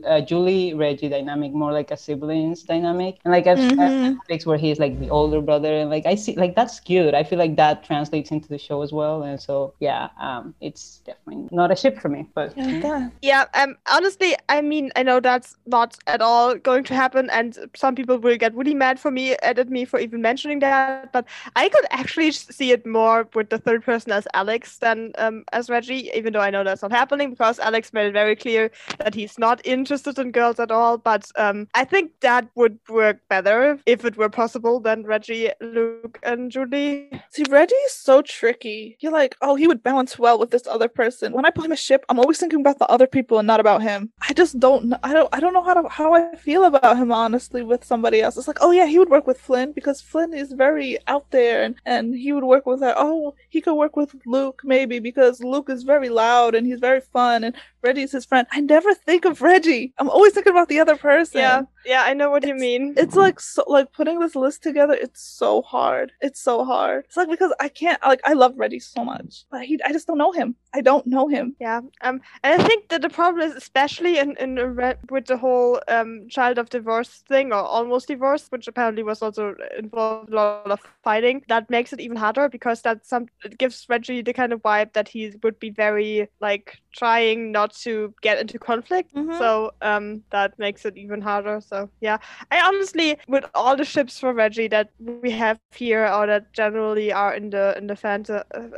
uh, Julie Reggie dynamic more like a siblings dynamic, and like I've, I've Mhm. Netflix where he's like the older brother and like I see like that's cute. I feel like that translates into the show as well. And so yeah, um it's definitely not a ship for me. But Yeah. Yeah, um, honestly, I mean, I know that's not at all going to happen, and some people will get really mad for me, at me for even mentioning that. But I could actually see it more with the third person as Alex than um, as Reggie, even though I know that's not happening because Alex made it very clear that he's not interested in girls at all. But um, I think that would work better if it were possible than Reggie, Luke, and Julie. See, Reggie is so tricky. You're like, oh, he would balance well with this other person. When I put him a ship, I'm always thinking about the other people and not about him. I just don't. I don't. I don't know how to how I feel about him honestly with somebody else. It's like, oh yeah, he would work with Flynn because Flynn is very out there and and he would work with her. Oh, he could work with Luke maybe because Luke is very loud and he's very fun and Reggie's his friend. I never think of Reggie. I'm always thinking about the other person. Yeah, yeah, I know what you mean. It's like so like putting this list together. It's so hard. It's so hard. It's like because I can't like I love Reggie so much, but he I just don't know him. I don't know him. Yeah, um, and I think that the problem is especially in in re- with the whole um child of divorce thing or almost divorce, which apparently was also involved a lot of fighting. That makes it even harder because that some it gives Reggie the kind of vibe that he would be very like trying not to get into conflict. Mhm. So um that makes it even harder. So yeah, I honestly with all the ships for Reggie that we have here or that generally are in the in the fan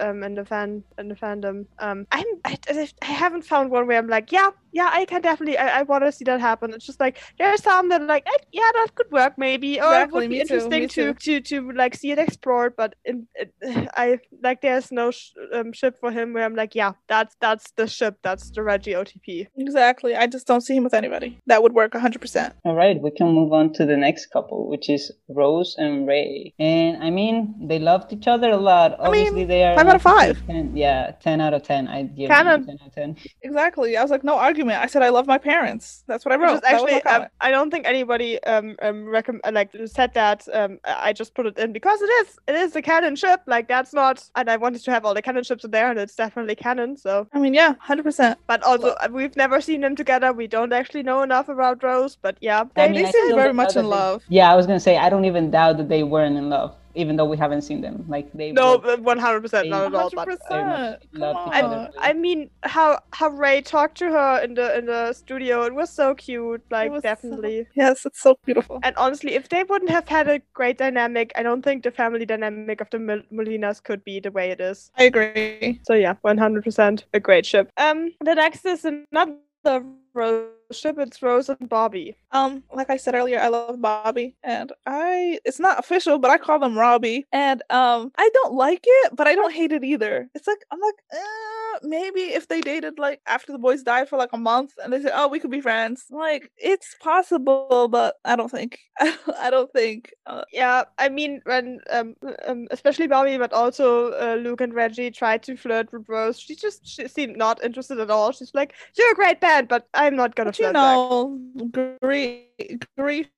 um in the fan in the fandom um I'm I, I I haven't found one where I'm like yeah yeah I can definitely I, I want to see that happen. It's just like there's some that are like eh, yeah that could work maybe or it would be me too, interesting to, to to like see it explored. But in, it, I like there's no sh- um, ship for him where I'm like yeah that's that's the ship that's the Reggie OTP. Exactly. I just don't see him with anybody. That would work 100%. All right, we can move on to the next couple, which is Rose and Ray. And I mean, they loved each other a lot. I mean, Obviously, they are five out of five. 10, yeah, ten out of ten. I'd give Canon. them ten out of ten. Exactly. I was like, no argument. I said I love my parents. That's what I Which wrote. is That was my actually, um. I don't think anybody um um recomm- uh, like said that. Um, I I just put it in because it is it is a canon ship. Like that's not, and I wanted to have all the canon ships in there, and it's definitely canon. So, I mean, yeah, 100%. but also we've never seen them together. We don't actually know enough about Rose. But yeah, They, I mean, they I seem very much in they- love. Yeah, I was gonna say I don't even doubt that they weren't in love. even though we haven't seen them. Like they No, one hundred percent, not at all. But 100%. very much Come loved each I, I mean, how how Ray talked to her in the in the studio, it was so cute. Like was so- definitely. Yes, it's so beautiful. And honestly, if they wouldn't have had a great dynamic, I don't think the family dynamic of the Mol- Molinas could be the way it is. I agree. So yeah, one hundred percent a great ship. Um, the next is another Rose ship. It's Rose and Bobby. Um, like I said earlier, I love Bobby, and I it's not official, but I call them Robbie. And um, I don't like it, but I don't hate it either. It's like I'm like, uh, maybe if they dated like after the boys died for like a month, and they said, oh, we could be friends. Like it's possible, but I don't think. I don't think. Uh, Yeah, I mean when um, um especially Bobby, but also uh, Luke and Reggie tried to flirt with Rose. She just she seemed not interested at all. She's like, "You're a great band, but I'm not gonna but you flirt know, grief, grief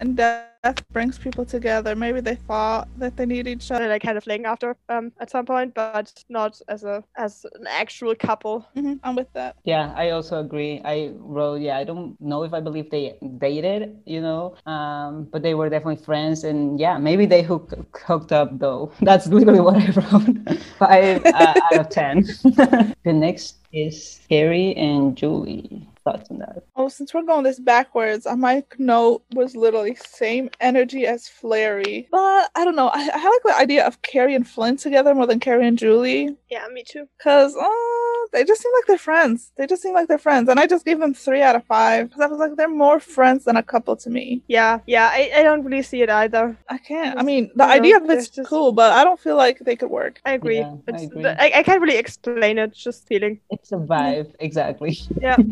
and death brings people together. Maybe they thought that they need each other. They like had a fling after um at some point, but not as a as an actual couple. Mhm, I'm with that. Yeah, I also agree. I wrote, yeah, I don't know if I believe they dated, you know, um, but they were definitely friends, and yeah, maybe they hook, hooked up though. That's literally what I wrote. Five uh, out of ten. the next is Carrie and Julie. Thoughts on that? Oh, since we're going this backwards, uh, my note was literally same energy as Flary. But I don't know. I, I like the idea of Carrie and Flynn together more than Carrie and Julie. Yeah, me too. Cause they just seem like they're friends. They just seem like they're friends. And I just gave them three out of five. Cause I was like, they're more friends than a couple to me. Yeah, yeah, I, I don't really see it either. I can't. I mean, the you know, idea of it's just- cool, but I don't feel like they could work. I agree. Yeah, I it's, agree. I, I can't really explain it. Just feeling. It's a vibe, exactly. Yeah.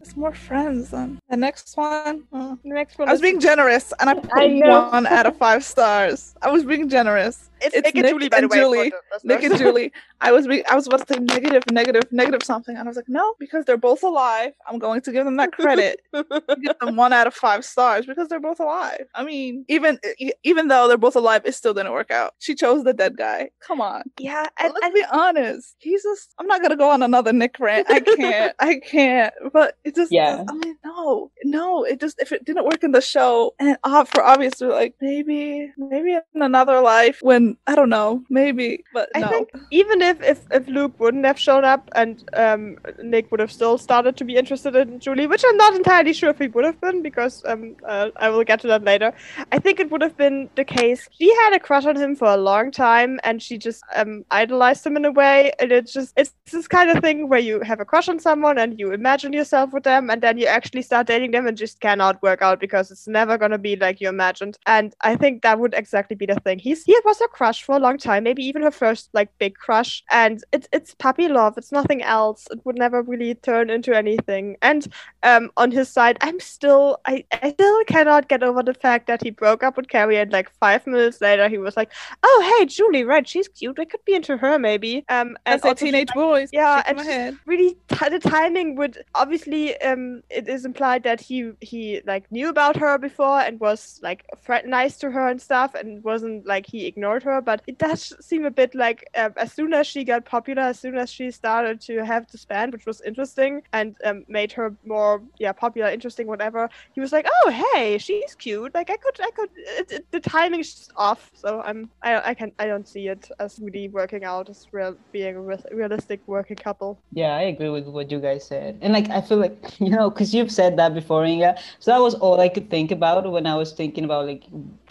It's more friends than the next one. uh, The next one. I was is- being generous, and I put I one out of five stars. I was being generous. It's, it's Nick and Julie, by the way. Julie. the Nick and. Julie. I was be- I was about to say negative, negative, negative something, and I was like, no, because they're both alive. I'm going to give them that credit. give them one out of five stars because they're both alive. I mean, even even though they're both alive, it still didn't work out. She chose the dead guy. Come on, yeah, and, let's and be honest. He's just. I'm not gonna go on another Nick rant. I can't. I can't. But it just. Yeah. I mean, no, no. It just if it didn't work in the show, and uh, for obvious, we're like maybe, maybe in another life when I don't know, maybe. But I no. think even if, if if Luke wouldn't have shown up and um Nick would have still started to be interested in Julie, which I'm not entirely sure if he would have been because um uh, I will get to that later. I think it would have been the case. She had a crush on him for a long time, and she just um idolized him in a way. And it's just it's this kind of thing where you have a crush on someone and you imagine yourself with them, and then you actually start dating them and just cannot work out because it's never gonna be like you imagined. And I think that would exactly be the thing. He's he was her crush for a long time, maybe even her first like big crush, and it's it's puppy love. It's nothing else. It would never really turn into anything. And um, on his side, I'm still I, I still cannot get over the fact that he broke up with Carrie and like five minutes later he was like, oh hey Julie, right? She's cute. I could be into her maybe. Um, and also teenage boys. yeah, and my just head. really t- the timing would obviously um it is implied that he he like knew about her before and was like nice to her and stuff and wasn't like he ignored her but it does seem a bit like um, as soon as she got popular as soon as she started to have this band which was interesting and um, made her more yeah popular interesting whatever he was like oh hey she's cute like i could i could it, it, the timing's off so i'm i i can i don't see it as really working out as real being a re- realistic working couple Yeah, I agree with what you guys said. And like I feel like, you know, because you've said that before, Inga. So that was all I could think about when I was thinking about like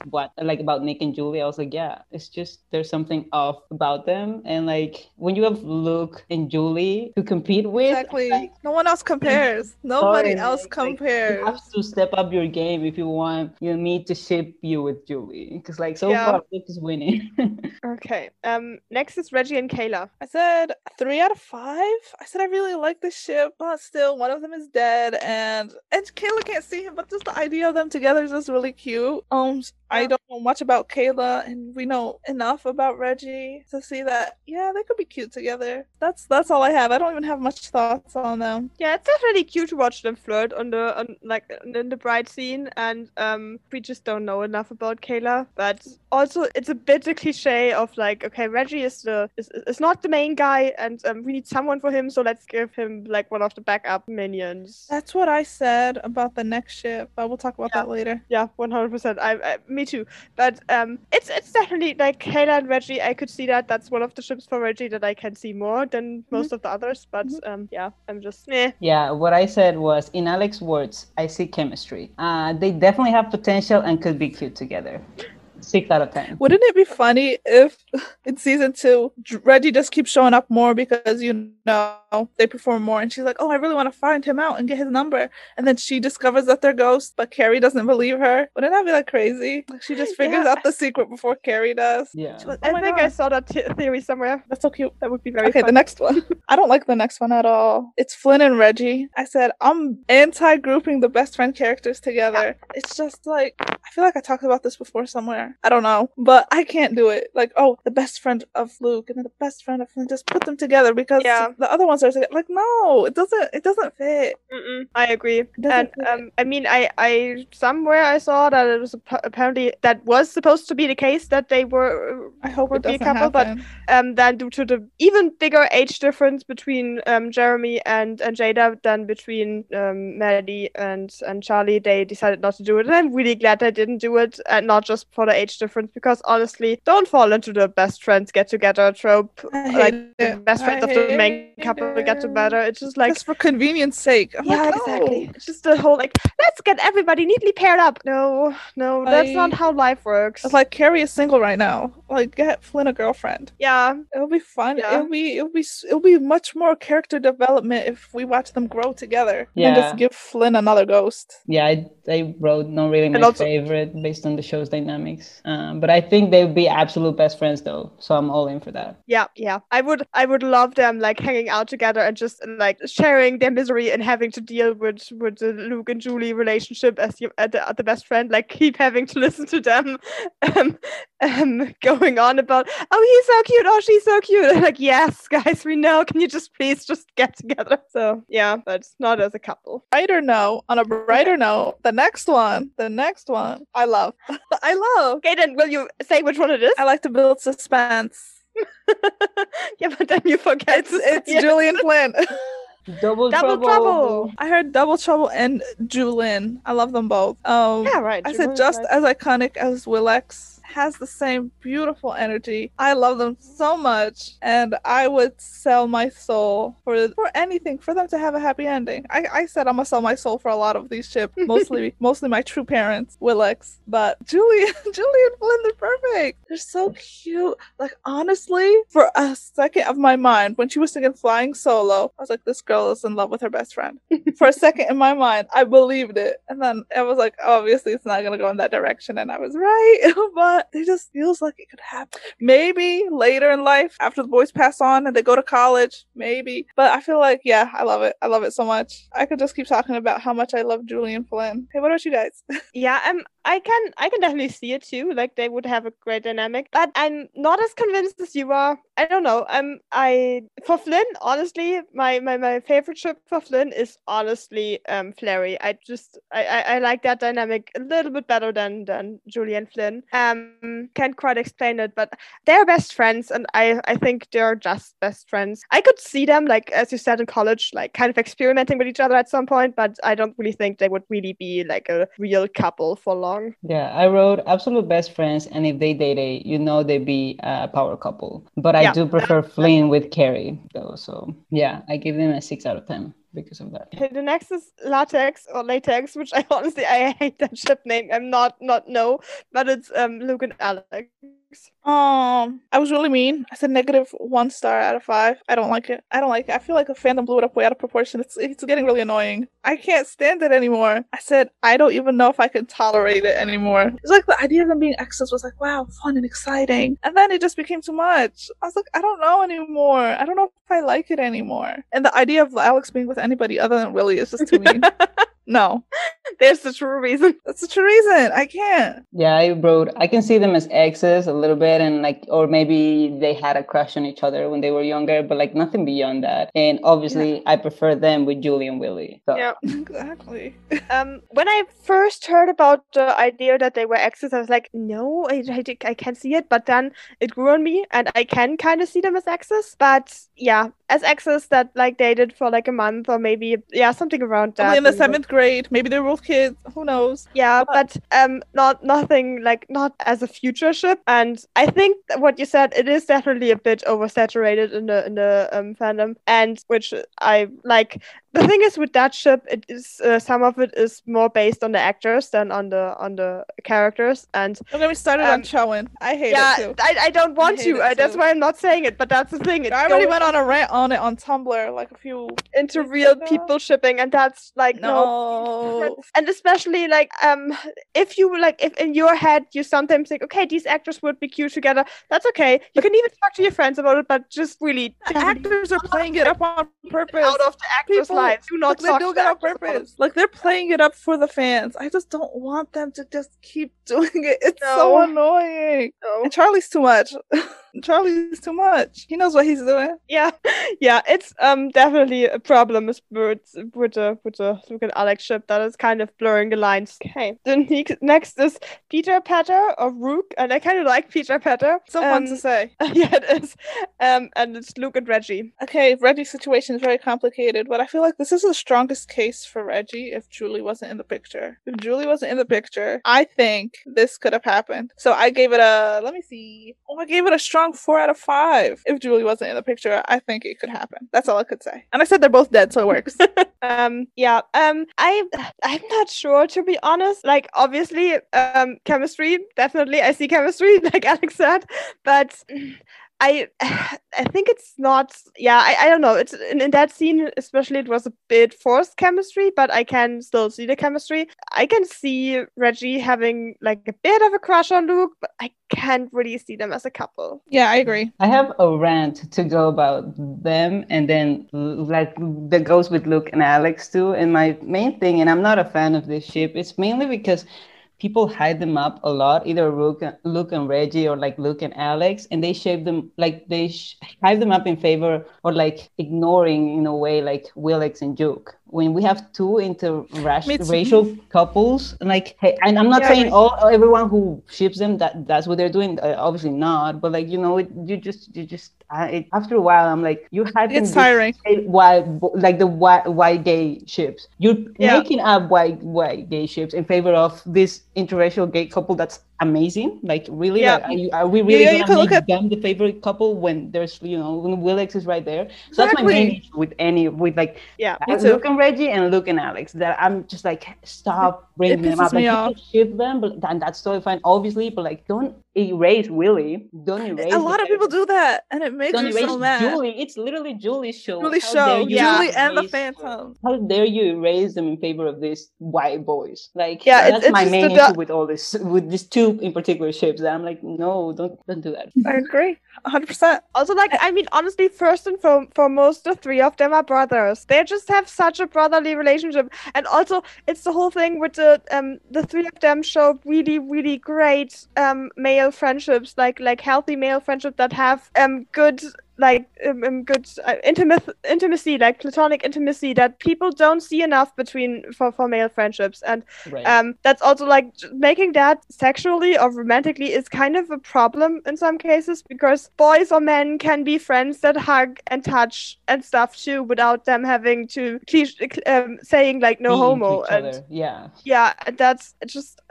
what like about Nick and Julie. I was like, yeah, just there's something off about them. And like when you have Luke and Julie to compete with, Exactly. like, no one else compares. Nobody sorry, else like, compares. you have to step up your game if you want you me to ship you with Julie. Because like so Yeah. far Luke is winning. Okay. Um. Next is Reggie and Kayla. I said three out of five. I said I really like the ship, but still, one of them is dead, and and Kayla can't see him. But just the idea of them together is just really cute. Um, I don't know much about Kayla, and we know enough about Reggie to see that yeah, they could be cute together. That's that's all I have. I don't even have much thoughts on them. Yeah, it's definitely cute to watch them flirt on the on like in the bride scene, and um, we just don't know enough about Kayla. But also, it's a bit a cliche of like, okay, Reggie is the is, is not the main guy, and um, we need someone for him, so let's give him like one of the backup minions. That's what I said about the next ship, but we'll talk about Yeah. that later. Yeah, one hundred percent. I, I, me too. But um, it's it's definitely like Kayla and Reggie. I could see that. That's one of the ships for Reggie that I can see more than most of the others. But um, yeah, I'm just eh. Yeah, what I said was, in Alex's words, I see chemistry. Uh, they definitely have potential and could be cute together. Six out of ten. Wouldn't it be funny if in season two Reggie just keeps showing up more because you know they perform more, and she's like, "Oh, I really want to find him out and get his number," and then she discovers that they're ghosts, but Carrie doesn't believe her. Wouldn't that be like crazy? Like she just figures Yeah. out the secret before Carrie does. Yeah. Like, oh I "Oh my think I saw that t- theory somewhere. that's so cute." That would be very Okay, the next one. I don't like the next one at all. It's Flynn and Reggie. I said I'm anti grouping the best friend characters together. It's just like I feel like I talked about this before somewhere. I don't know, but I can't do it. Like, oh, the best friend of Luke and then the best friend of Flynn. Just put them together because Yeah. the other ones are together. like, no, it doesn't. It doesn't fit. Mm-mm, I agree. And fit. um, I mean, I, I somewhere I saw that it was appa- apparently that was supposed to be the case that they were I hope would it be a couple, but um then due to the even bigger age difference between um Jeremy and and Jadah than between um Maddie and and Charlie, they decided not to do it. And I'm really glad they didn't do it, and not just for the age difference, because honestly, don't fall into the best friends get together trope. I Like hate the best friends I of the main hate couple get together. It's just like just for convenience sake. I'm yeah, like, exactly. It's just the whole like, let's get everybody neatly paired up. No, no, that's not how life works. It's like Carrie is single right now. Like, get Flynn a girlfriend. yeah, It'll be fun. Yeah. It'll be it'll be it'll be much more character development if we watch them grow together. Yeah. Yeah. just give Flynn another ghost. Yeah, I, I wrote not really my also- favorite based on the show's dynamics. Um, but I think they would be absolute best friends though, so I'm all in for that. yeah, yeah. I would, I would love them like hanging out together and just like sharing their misery and having to deal with with the Luke and Julie relationship as you uh, the, the best friend. Like keep having to listen to them, um, um, going on about, oh, he's so cute, oh, she's so cute. like, yes, guys, we know. Can you just please just get together? So yeah, but not as a couple. Brighter note, on a brighter note, the next one, the next one, I love. I love. Okay, then will you say which one it is? I like to build suspense. yeah, but then you forget. It's it's it. Julian Flynn. Double, Double trouble. I heard Double Trouble and Julin. I love them both. Um, Yeah, right. I you said just right. as iconic as Willex has the same beautiful energy. I love them so much, and I would sell my soul for for anything for them to have a happy ending. I, I said I'm gonna sell my soul for a lot of these ships, mostly mostly my true parents, Willex, but Julie Julie and Flynn they're perfect. They're so cute. Like honestly, for a second of my mind, when she was singing "Flying Solo," I was like, this girl is in love with her best friend for a second in my mind, I believed it. And then I was like, obviously, it's not to go in that direction. And I was right. but it just feels like it could happen. Maybe later in life, after the boys pass on and they go to college, maybe. But I feel like, yeah, I love it. I love it so much. I could just keep talking about how much I love Julian Flynn. Hey, what about you guys? Yeah, um, I can, I can definitely see it too. Like they would have a great dynamic, but I'm not as convinced as you are. I don't know. Um, I for Flynn, honestly, my my my favorite ship for Flynn is honestly um Flary. I just I, I I like that dynamic a little bit better than than Julian Flynn. Um, can't quite explain it, but they're best friends, and I I think they're just best friends. I could see them like as you said in college, like kind of experimenting with each other at some point, but I don't really think they would really be like a real couple for long. Yeah, I wrote absolute best friends, and if they date, dated, you know they'd be a power couple. But I Yeah. do prefer Flynn with Carrie, though. So yeah, I give them a six out of ten because of that. Okay, the next is latex or latex, which I honestly I hate that ship name. I'm not not no, but it's um Luke and Alex. Um, I was really mean. I said negative one star out of five. I don't like it. I don't like it. I feel like the fandom blew it up way out of proportion. It's it's getting really annoying. I can't stand it anymore. I said I don't even know if I can tolerate it anymore. It's like the idea of them being exes was like wow, fun and exciting, and then it just became too much. I was like, I don't know anymore. I don't know if I like it anymore. And the idea of Alex being with anybody other than Willie is just too mean. no, There's the true reason. That's the true reason. I can't. Yeah, I wrote. I can see them as exes a little bit, and like, or maybe they had a crush on each other when they were younger, but like nothing beyond that. And obviously, I prefer them with Julie and Willie. So. Yeah. Exactly. Um, when I first heard about the idea that they were exes, I was like, no, I, I, I can't see it. But then it grew on me, and I can kind of see them as exes. But yeah, as exes that like dated for like a month or maybe yeah something around that. Only in the seventh grade. Maybe they're both kids. Who knows? Yeah, but um, not nothing like not as a future ship. And I think what you said, it is definitely a bit oversaturated in the in the um, fandom, and which I like. The thing is with that ship, it is uh, some of it is more based on the actors than on the on the characters, and Don't get me started Um, on Chowan. I hate yeah, it too. I, I don't want hate to. it Uh, that's why I'm not saying it. But that's the thing. It I already went on a rant on it on Tumblr like a few. into real ago. people shipping, and that's like no. No. And especially like um if you like if in your head you sometimes think okay these actors would be cute together that's okay you can even talk to your friends about it but just really The actors are playing it up on purpose. out of the actors People- lives do not Like, they're talk it on actors about it. purpose. Like they're playing it up for the fans. I just don't want them to just keep doing it. It's No. so annoying. No. And Charlie's too much. Charlie's too much. He knows what he's doing. yeah yeah it's um definitely a problem with with the with the look at Alex ship that is kind of blurring the lines okay the ne- next is Peter Petter or Rook and I kind of like Peter Petter So fun Um, to say. yeah it is um and it's Luke and Reggie Okay, Reggie's situation is very complicated, but I feel like this is the strongest case for Reggie if Julie wasn't in the picture. If Julie wasn't in the picture, I think this could have happened. So I gave it a, let me see. Oh, I gave it a strong four out of five. If Julie wasn't in the picture, I think it could happen. That's all I could say. And I said they're both dead, so it works. um yeah um i i'm not sure to be honest like obviously um chemistry definitely i see chemistry like alex said but I I think it's not yeah I, I don't know it's in, in that scene especially it was a bit forced chemistry but I can still see the chemistry I can see Reggie having like a bit of a crush on Luke but I can't really see them as a couple yeah, I agree. I have a rant to go about them, and then like that goes with Luke and Alex too. And my main thing, and I'm not a fan of this ship, it's mainly because people hype them up a lot, either Luke, Luke and Reggie or like Luke and Alex, and they shape them like they sh- hype them up in favor or like ignoring in a way like Willex and Juke. When we have two interracial couples, like hey, and I'm not Yeah, saying all everyone who ships them that that's what they're doing. Uh, obviously not, but like you know, it, you just you just I, after a while, I'm like you're hyping It's tiring. white like the white white gay ships. You're Yeah. making up white white gay ships in favor of this interracial gay couple that's amazing. Like really, Yeah. like, are, you, are we really yeah, gonna make at- them the favorite couple when there's you know when Willex is right there? So that's my main issue with any with like yeah. Luke and Reggie and Luke and Alex. That I'm just like stop bringing them up. Like you can ship them, but and that's totally fine, obviously. But like, don't erase Willie. Don't erase. A lot of people do that, and it makes me so mad. Julie. It's literally Julie's show. Julie's How show, dare you Yeah. Julie and the Phantom. How dare you erase them in favor of these white boys? Like, Yeah, that's it's my just main issue with all this, with these two in particular ships. That I'm like, no, don't, don't do that. I agree, hundred percent. Also, like, I mean, honestly, first and fo- foremost, the three of them are brothers. They just have such a brotherly relationship, and also, it's the whole thing with the um, the three of them show really, really great um male friendships, like like healthy male friendship that have um good like um, um, good uh, intimate intimacy, like platonic intimacy that people don't see enough between for for male friendships, and Right. um that's also like making that sexually or romantically is kind of a problem in some cases because boys or men can be friends that hug and touch and stuff too without them having to cliche- um, saying like no Be to homo and other. Yeah. yeah and that's just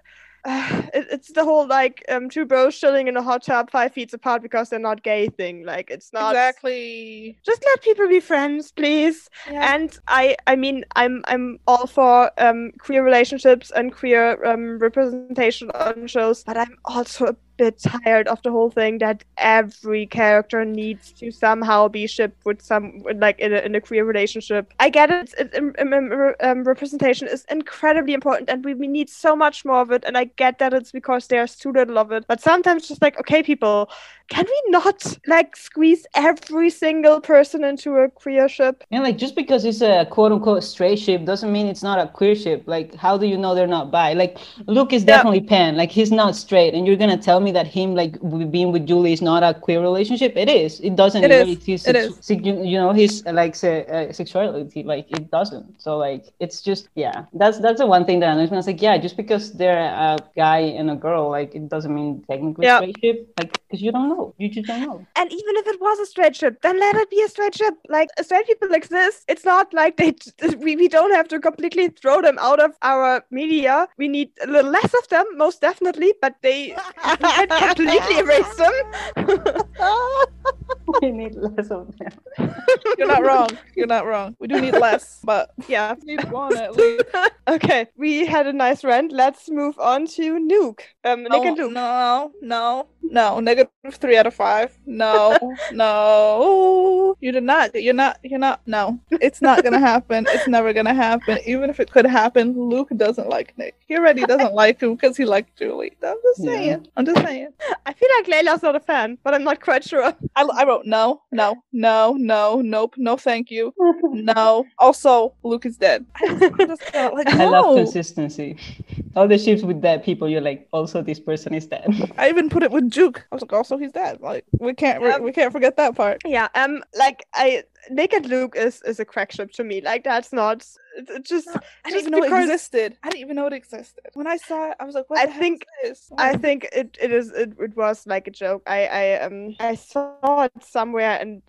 it, it's the whole like um two bros chilling in a hot tub five feet apart because they're not gay thing like it's not Exactly. just let people be friends please Yeah. and I, I mean, I'm, I'm all for um, queer relationships and queer um, representation on shows, but I'm also a bit tired of the whole thing that every character needs to somehow be shipped with some like in a, in a queer relationship. I get it. it, it um, um, representation is incredibly important, and we, we need so much more of it. And I get that it's because there's too little of it. But sometimes just like okay, people, can we not like squeeze every single person into a queer ship? And like just because it's a quote unquote straight ship doesn't mean it's not a queer ship. Like how do you know they're not bi? Like Luke is definitely yeah. pan. Like he's not straight, and you're gonna tell me that him like being with Julie is not a queer relationship? It is. It doesn't it is. His, it is. you know his like se- uh, sexuality. Like it doesn't. So like it's just yeah. That's that's the one thing that annoys me. I was like yeah, just because they're a guy and a girl, like it doesn't mean technically yeah. straight ship. Like because you don't know. You just don't know. And even if it was a straight ship, then let it be a straight ship. Like straight people exist. It's not like they we, we don't have to completely throw them out of our media. We need a little less of them, most definitely, but they can't completely erase them. we need less of them. You're not wrong. You're not wrong. We do need less, but yeah, we need one at least. okay, we had a nice rant. Let's move on to Nuke. Um, Nick and Luke. No, no, no. Negative three out of five. No, no. You did not. You're not. You're not. No, it's not gonna happen. It's never gonna happen. Even if it could happen, Luke doesn't like Nick. He already doesn't like him because he liked Julie. I'm just saying. Yeah. I'm just saying. I feel like Laila's not a fan, but I'm not quite sure. I, I wrote no, no, no, no, nope, no, thank you, no. Also, Luke is dead. I, just, like, no. I love consistency. All the ships with dead people, you're like, also this person is dead. I even put it with Juke. I was like, also he's dead. Like we can't um, we can't forget that part. Yeah. Um. Like I Nick and Luke is is a crack ship to me. Like that's not it just. No, I didn't even know it existed. I didn't even know it existed. When I saw it, I was like, "What?" I think. I think it, it is. It, it was like a joke. I I um I saw it somewhere, and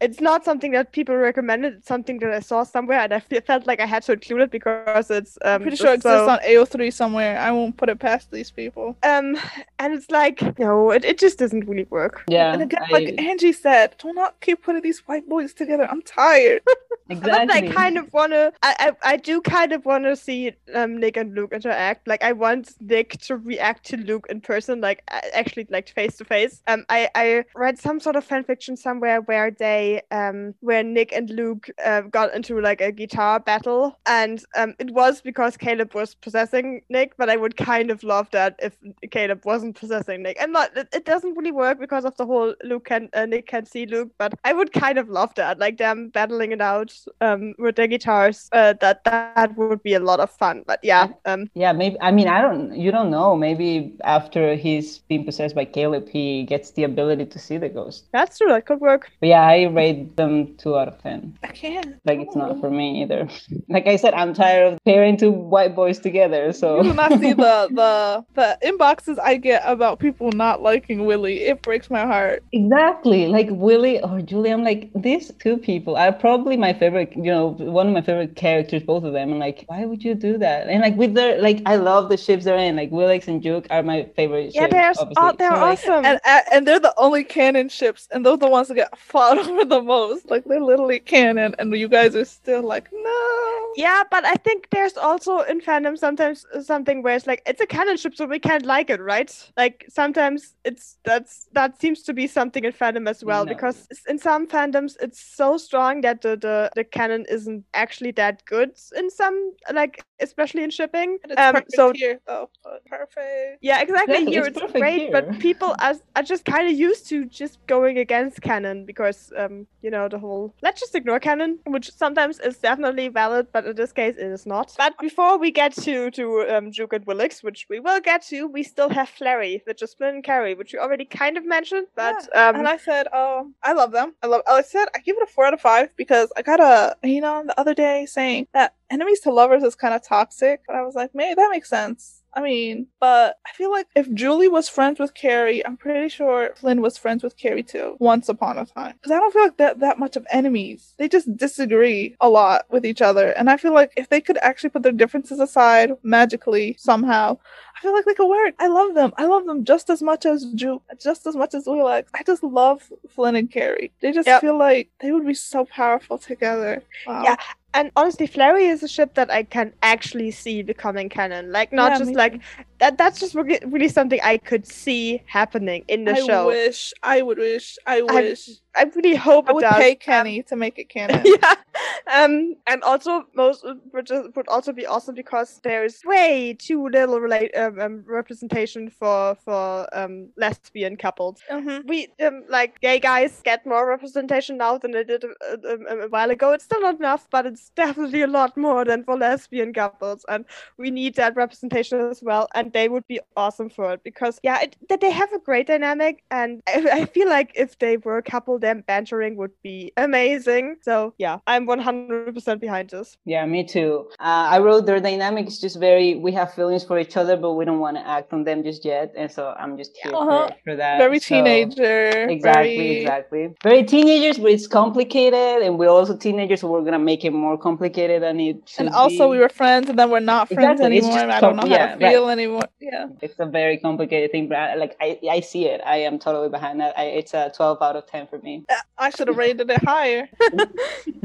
it's not something that people recommended. It's something that I saw somewhere, and I felt like I had to include it because it's. Um, I'm pretty sure it exists on AO3 somewhere. I won't put it past these people. Um, and it's like no, it, it just doesn't really work. Yeah. And again, I... like Angie said, do not keep putting these white boys together. I'm tired. exactly. But I kind of wanna. I, I I do kind of want to see um, Nick and Luke interact. Like I want Nick to react to Luke in person, like actually like face to face. Um, I I read some sort of fan fiction somewhere where they um where Nick and Luke uh, got into like a guitar battle, and um it was because Caleb was possessing Nick, but I would kind of love that if Caleb wasn't possessing Nick. And not it, it doesn't really work because of the whole Luke can uh, Nick can see Luke, but I would kind of love that, like them battling it out um with their guitars. Uh, that that would be a lot of fun. But yeah, um, yeah, maybe. I mean, I don't. You don't know. Maybe after he's been possessed by Caleb, he gets the ability to see the ghost. That's true. That could work. But yeah, I rate them two out of ten. I can't. Like it's not for me either. like I said, I'm tired of pairing two white boys together. So you will not see the the the inboxes I get about people not liking Willie. It breaks my heart. Exactly. Like Willie or Julie. I'm like these two people are probably my favorite. You know, one of my favorite characters both of them. And like, why would you do that? And like with their like, I love the ships they're in. Like Willex and Juke are my favorite. Yeah, ships, they're oh, they're so, awesome, like, and and they're the only canon ships, and those are the ones that get fought over the most. Like they're literally canon, and you guys are still like, no. Yeah, but I think there's also in fandom sometimes something where it's like it's a canon ship, so we can't like it, right? Like sometimes it's that's that seems to be something in fandom as well, no. because in some fandoms it's so strong that the, the the canon isn't actually that good in some like especially in shipping. Um, so here, though. perfect. Yeah, exactly. Yeah, here it's, it's great, here. but people are, are just kind of used to just going against canon because um you know the whole let's just ignore canon, which sometimes is definitely valid, but in this case it is not. But before we get to to um, Juke and Willex, which we will get to, we still have Flary, which is Flynn and Carrie, which we already kind of mentioned. But yeah. um, and I said, oh, I love them. I love. I said I give it a four out of five because I got a you know the other day saying that enemies to lovers is kind of toxic, but I was like, maybe that makes sense. I mean, but I feel like if Julie was friends with Carrie, I'm pretty sure Flynn was friends with Carrie too, once upon a time. Because I don't feel like that that much of enemies. They just disagree a lot with each other. And I feel like if they could actually put their differences aside magically somehow, I feel like they could work. I love them. I love them just as much as Juke, just as much as Willex. I just love Flynn and Carrie. They just yep. feel like they would be so powerful together. Wow. Yeah, and honestly, Flary is a ship that I can actually see becoming canon. Like not yeah, just like that that's just really, really something I could see happening in the I show. I wish. I would wish. I wish. I really hope I it would does. pay Um, Kenny to make it canon. yeah. Um, and also most would just would also be awesome because there's way too little relate um, um representation for for um lesbian couples. Mhm. We um like gay guys get more representation now than they did a, a, a while ago. It's still not enough, but it's definitely a lot more than for lesbian couples, and we need that representation as well. And they would be awesome for it because yeah, it, that they have a great dynamic, and I, I feel like if they were a couple, them bantering would be amazing. So yeah, I'm 100% behind this. Yeah, me too. Uh, I wrote their dynamic is just very. We have feelings for each other, but we don't want to act on them just yet, and so I'm just here Uh-huh. for, for that. Very So- teenager. Exactly, very- exactly. Very teenagers, but it's complicated, and we're also teenagers, so we're gonna make it more complicated than it should And also, be. we were friends, and then we're not friends Exactly, anymore. and I don't know com- how yeah, to right. feel anymore. Yeah. It's a very complicated thing, but I, like I, I see it. I am totally behind that. I, it's a 12 out of 10 for me. I should have rated it higher.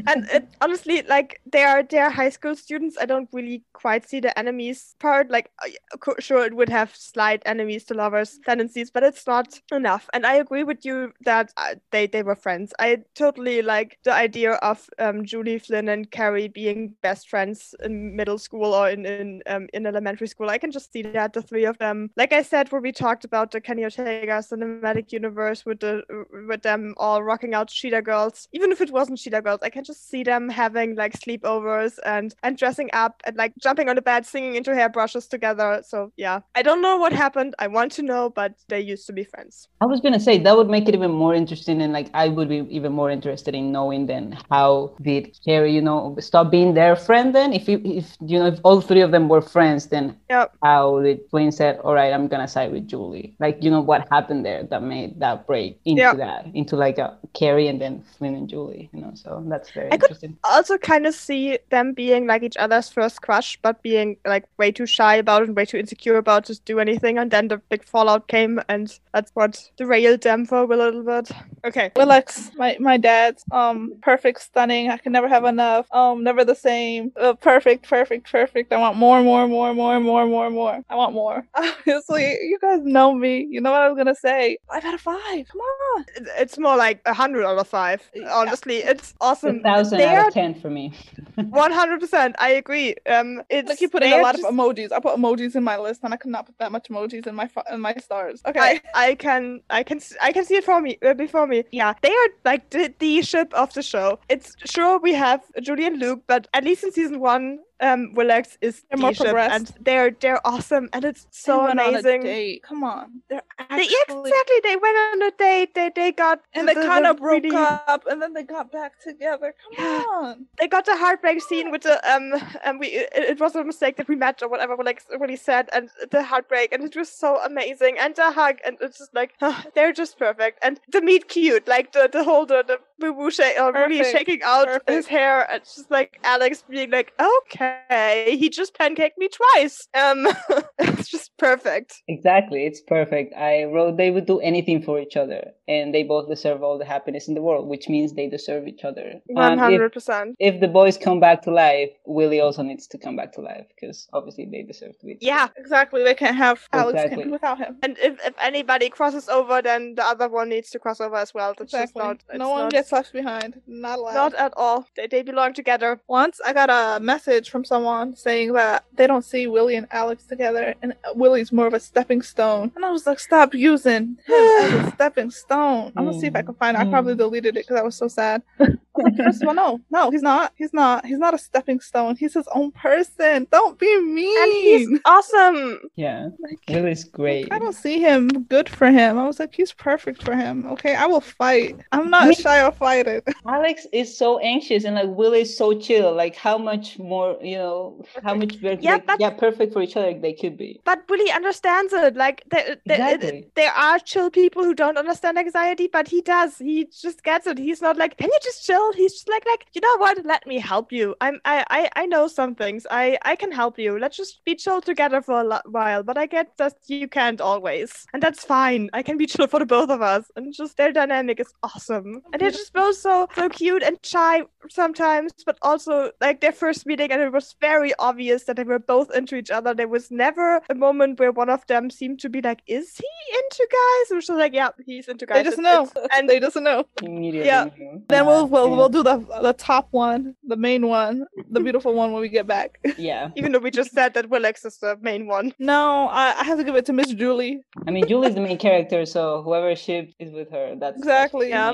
and it, honestly, like they are they are high school students. I don't really quite see the enemies part. Like, uh, yeah, sure, it would have slight enemies to lovers tendencies, but it's not enough. And I agree with you that uh, they they were friends. I totally like the idea of um, Julie Flynn and Carrie being best friends in middle school or in in um, in elementary school. I can just see that the three of them. Like I said, where we talked about the Kenny Ortega cinematic universe with the with them all rocking out Cheetah Girls. Even if it wasn't Cheetah Girls, I can just see them having like sleepovers and and dressing up and like jumping on the bed, singing into hairbrushes together. So yeah, I don't know what happened. I want to know, but they used to be friends. I was gonna say that would make it even more interesting, and like I would be even more interested in knowing then how did Carrie, you know, stop being their friend? Then, if you, if you know, if all three of them were friends, then Yep. how did Flynn said, "All right, I'm gonna side with Julie"? Like, you know, what happened there that made that break into Yeah. that, into like a Carrie and then Flynn and Julie, you know? So that's very interesting. I could- also kind of see them being like each other's first crush, but being like way too shy about it and way too insecure about just do anything. And then the big fallout came, and that's what derailed them for a little bit. Okay. Alex, my my dad's um perfect, stunning. I can never have enough. Um, never the same. Uh, perfect, perfect, perfect. I want more, more, more, more, more, more, more. I want more. Obviously, you guys know me. You know what I was gonna say. Five out of five. Come on. It's more like a hundred out of five. Yeah. Honestly, it's A awesome. thousand They out of ten for me. one hundred percent. I agree. Um, it's Like you put in a lot just- of emojis. I put emojis in my list, and I could not put that much emojis in my fu- in my stars. Okay. I, I can I can I can see it for me uh, before me. Yeah, they are like the, the ship of the show. It's sure we have Julie and Luke, but at least in season one, um, Willex is They're the more progressed. and they're they're awesome, and it's They so on amazing. date. Come on. They're They, actually. yeah, exactly. They went on a date. They they got And the- they the- kind the of broke really- up, and then they got back together. Come Yeah. on. They got the heartbreak scene with the um and we it, it was a mistake that we met or whatever like really said and the heartbreak and it was so amazing and the hug and it's just like they're just perfect and the meet cute like the the whole the, the boo boo shake uh, really shaking out Perfect. his hair and it's just like Alex being like okay he just pancaked me twice um it's just perfect Exactly, it's perfect. I wrote they would do anything for each other, and they both deserve all the happiness in the world, which means they deserve each other. one Um, if, hundred percent if the boys come back to life, Willie also needs to come back to life because obviously they deserve to be. yeah Exactly. They can't have Alex Exactly. without him. and if, if anybody crosses over then the other one needs to cross over as well it's just not no one not- gets left behind. Not allowed. Not at all. They, they belong together. Once I got a message from someone saying that they don't see Willie and Alex together, and Willie's more of a stepping stone. And I was like, stop using him as a stepping stone. I'm gonna see if I can find it. I mm. probably deleted it because I was so sad. I was like, first of all, no, no, he's not. He's not. He's not a stepping stone. He's his own person. Don't be mean. And he's awesome. Yeah, Like, Willie's great. I don't see him good for him. I was like, he's perfect for him. Okay, I will fight. I'm not Me- shy of fighting. Alex is so anxious and like Willie is so chill. Like how much more, you know, how much better, Yeah, but- yeah, perfect for each other they could be. But Willie understands it. Like there, there, Exactly. there are chill people who don't understand anxiety, but he does. He just gets it. He's not like, can you just chill. He's just like like you know what? Let me help you. I'm I I, I know some things. I I can help you. Let's just be chill together for a while. But I get that you can't always, and that's fine. I can be chill for the both of us, and just their dynamic is awesome. And they're just both so so cute and shy sometimes, but also like their first meeting, and it was very obvious that they were both into each other. There was never a moment where one of them seemed to be like, "Is he into guys?" Or was like, "Yeah, he's into guys." They just It's- know, it's- and they just know. Immediately. Yeah. knew. Then we'll we'll, Yeah. we'll do the the top one, the main one, the beautiful one when we get back. Yeah. even though we just said that Willex is the main one. No, I, I have to give it to Miss Julie. I mean, Julie's the main character, so whoever ship is with her, that's that's Exactly. the Yeah.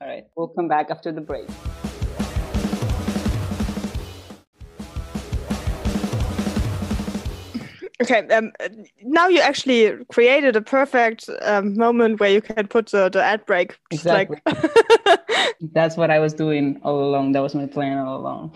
All right, we'll come back after the break. Okay, um, now you actually created a perfect um, moment where you can put the, the ad break. Just like- That's what I was doing all along. That was my plan all along.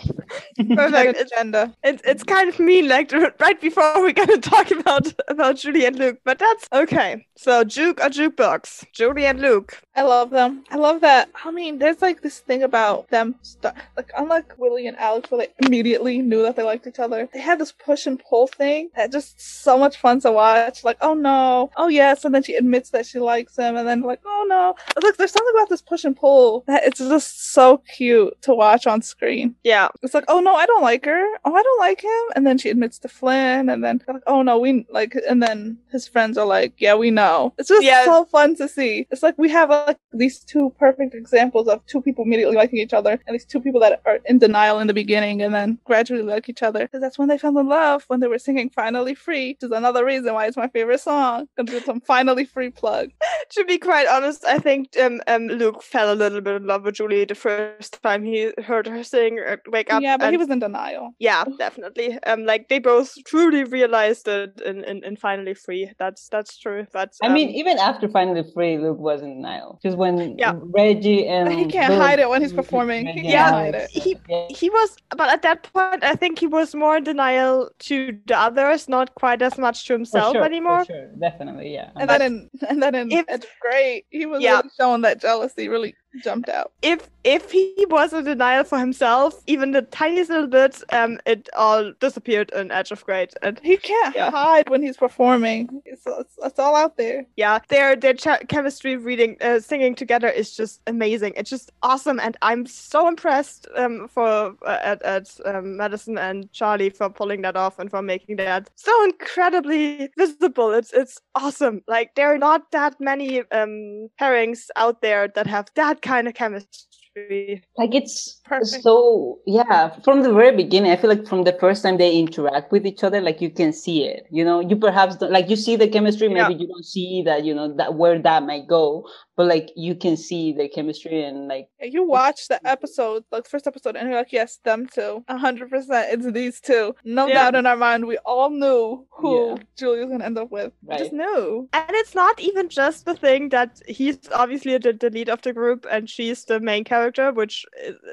Perfect. Agenda. It's it's kind of mean, like right before we're gonna talk about about Julie and Luke, but that's okay. So Juke or jukebox, Julie and Luke. I love them. I love that. I mean, there's like this thing about them, st- like unlike Willie and Alex, where they immediately knew that they liked each other. They had this push and pull thing that just so much fun to watch. Like, oh no, oh yes, and then she admits that she likes him, and then like, oh no. Look, there's something about this push and pull that it's just so cute to watch on screen. Yeah, It's like, oh no, I don't like her. Oh, I don't like him. And then she admits to Flynn, and then like, oh no, we like, and then his friends are like, yeah, we know. It's just so fun to see. It's like we have like these two perfect examples of two people immediately liking each other, and these two people that are in denial in the beginning, and then gradually like each other. Because that's when they fell in love when they were singing "Finally Free," which is another reason why it's my favorite song. Gonna do some "Finally Free" plug. to be quite honest, I think um, um Luke fell a little bit in love with Julie the first time he heard her sing uh, "Wake Up." yeah, but he was in denial. Yeah, definitely. Um, like they both truly realized it in, in, in finally free. That's that's true. But I mean, um, even after finally free, Luke was in denial. because when Yeah. Reggie and He can't Luke- hide it when he's performing. He Yeah. he he was, but at that point, I think he was more in denial to the others, not quite as much to For himself sure, for anymore. sure, definitely, yeah. And But then in and then in if- it's great. He was Yeah. really showing that jealousy really jumped out. If if he was in denial for himself, even the tiniest little bit, um, it all disappeared in Edge of Great. And He can't Yeah. hide when he's performing. It's, it's, it's all out there. yeah, their their ch- chemistry, reading, uh, singing together is just amazing. It's just awesome, and I'm so impressed um for uh, at at um, Madison and Charlie for pulling that off and for making that so incredibly visible. It's it's awesome. Like there are not that many um pairings out there that have that kind of chemistry. Like it's Perfect. so yeah from the very beginning i feel like from the first time they interact with each other like you can see it you know you perhaps don't, like you see the chemistry Yeah. maybe you don't see that you know that where that might go but like you can see the chemistry and like You watch the episode, like first episode, and you're like, yes, them two. A hundred percent, it's these two. No Yeah. doubt in our mind, we all knew who Yeah. Julie was gonna end up with. We Right. just knew. And it's not even just the thing that he's obviously the, the lead of the group and she's the main character, which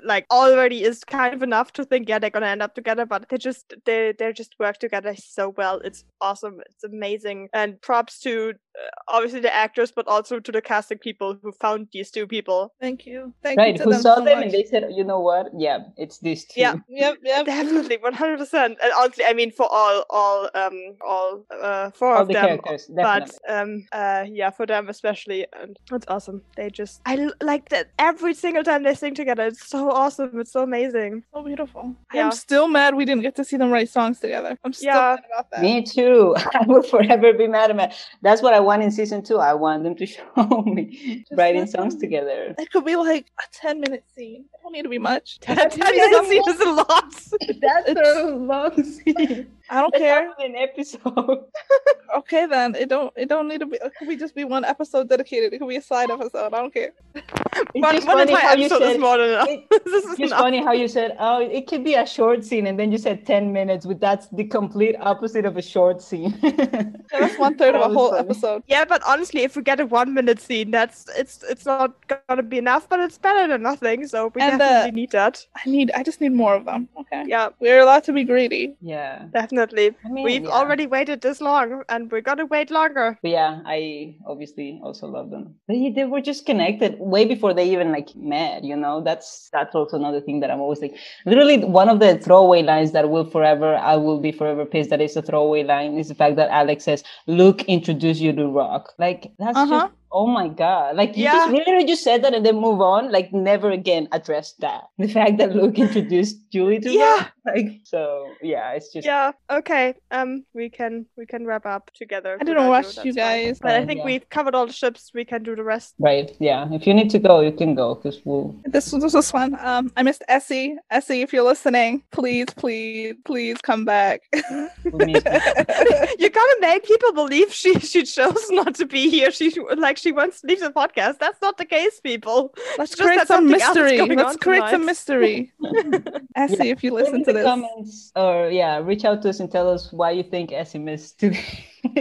like already is kind of enough to think, yeah, they're gonna end up together. But they just they they just work together so well. It's awesome. It's amazing. And props to uh, obviously the actors, but also to the casting people who found these two people. Thank you. Thank right you to who them saw so them much. and they said you know what yeah it's these two Yeah. yeah, yep. Definitely, one hundred percent. And honestly, I mean, for all all um all uh four all of the them, characters definitely but um uh yeah for them especially and it's awesome they just i l- like that every single time they sing together it's so awesome it's so amazing So beautiful. Yeah. I'm still mad we didn't get to see them write songs together. I'm still Yeah. mad about that. me too i will forever be mad at it that's what i want in season two i want them to show me Just writing songs together It could be like a 10 minute scene. It don't need to be much. that that scene is a lot that's a long scene I don't That's care. not an episode Okay then. It don't it don't need to be it could be just be one episode dedicated. It could be a side episode. I don't care. It's one, just one funny how you is said- more than enough it- this is It's enough. funny how you said, "Oh, it could be a short scene," and then you said ten minutes. But that's the complete opposite of a short scene. That's one third of a whole funny. episode. yeah but honestly if we get a one minute scene that's it's it's not gonna be enough but it's better than nothing so we And, uh, definitely need that I need I just need more of them. Okay. yeah We're allowed to be greedy. Yeah. definitely definitely. I mean, We've yeah. already waited this long, and we're gonna wait longer. But yeah, I obviously also love them. They they were just connected way before they even like met. You know, that's that's also another thing that I'm always like. Literally, one of the throwaway lines that will forever I will be forever pissed that it's a throwaway line is the fact that Alex says, "Luke introduced you to Rock." Like that's Uh-huh. just oh my god! Like you Yeah. just literally just said that and then move on. Like never again address that. The fact that Luke introduced Julie to Yeah. Rock. Like so, yeah, it's just Yeah. Okay. Um, we can we can wrap up together. I didn't without rush you that's fine. guys. But I think yeah. we've covered all the ships. We can do the rest. right. Yeah, if you need to go, you can go because we'll This was this was fun. Um, I missed Essie. Essie, if you're listening, please, please, please come back. we'll you. you gotta make people believe she she chose not to be here. She like she wants to leave the podcast. That's not the case, people. Let's Just create that some something else is mystery. Let's on create some mystery. Essie, if you listen in to the this. comments or yeah, reach out to us and tell us why you think Essie missed today.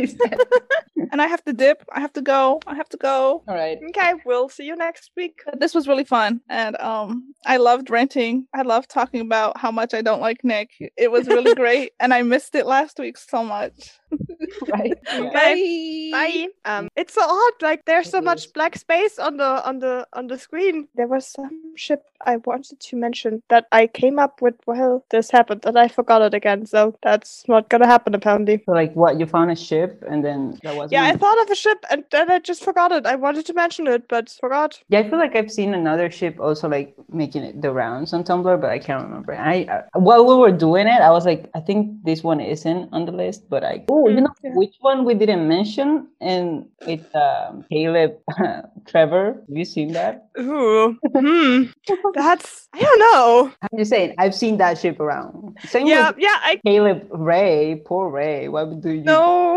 And I have to dip. I have to go. I have to go. All right. Okay, we'll see you next week. This was really fun. And um I loved renting. I loved talking about how much I don't like Nick. It was really great. And I missed it last week so much. Right. Yeah. Okay. Bye. Um, it's so odd. Like there's so much black space on the on the on the screen. There was some ship I wanted to mention that I came up with while this happened, and I forgot it again. So that's not gonna happen apparently. So like what you found a ship and then that wasn't Yeah, I thought of a ship and then I just forgot it. I wanted to mention it, but forgot. Yeah, I feel like I've seen another ship also like making it the rounds on Tumblr, but I can't remember. I, I while we were doing it, I was like, I think this one isn't on the list, but I oh, you know yeah. which one we didn't mention, and it's um, Caleb Trevor. Have you seen that? Ooh, hmm. That's I don't know. I'm just saying, I've seen that ship around. Same Yeah, yeah. I Caleb Ray. Poor Ray. Why would do you?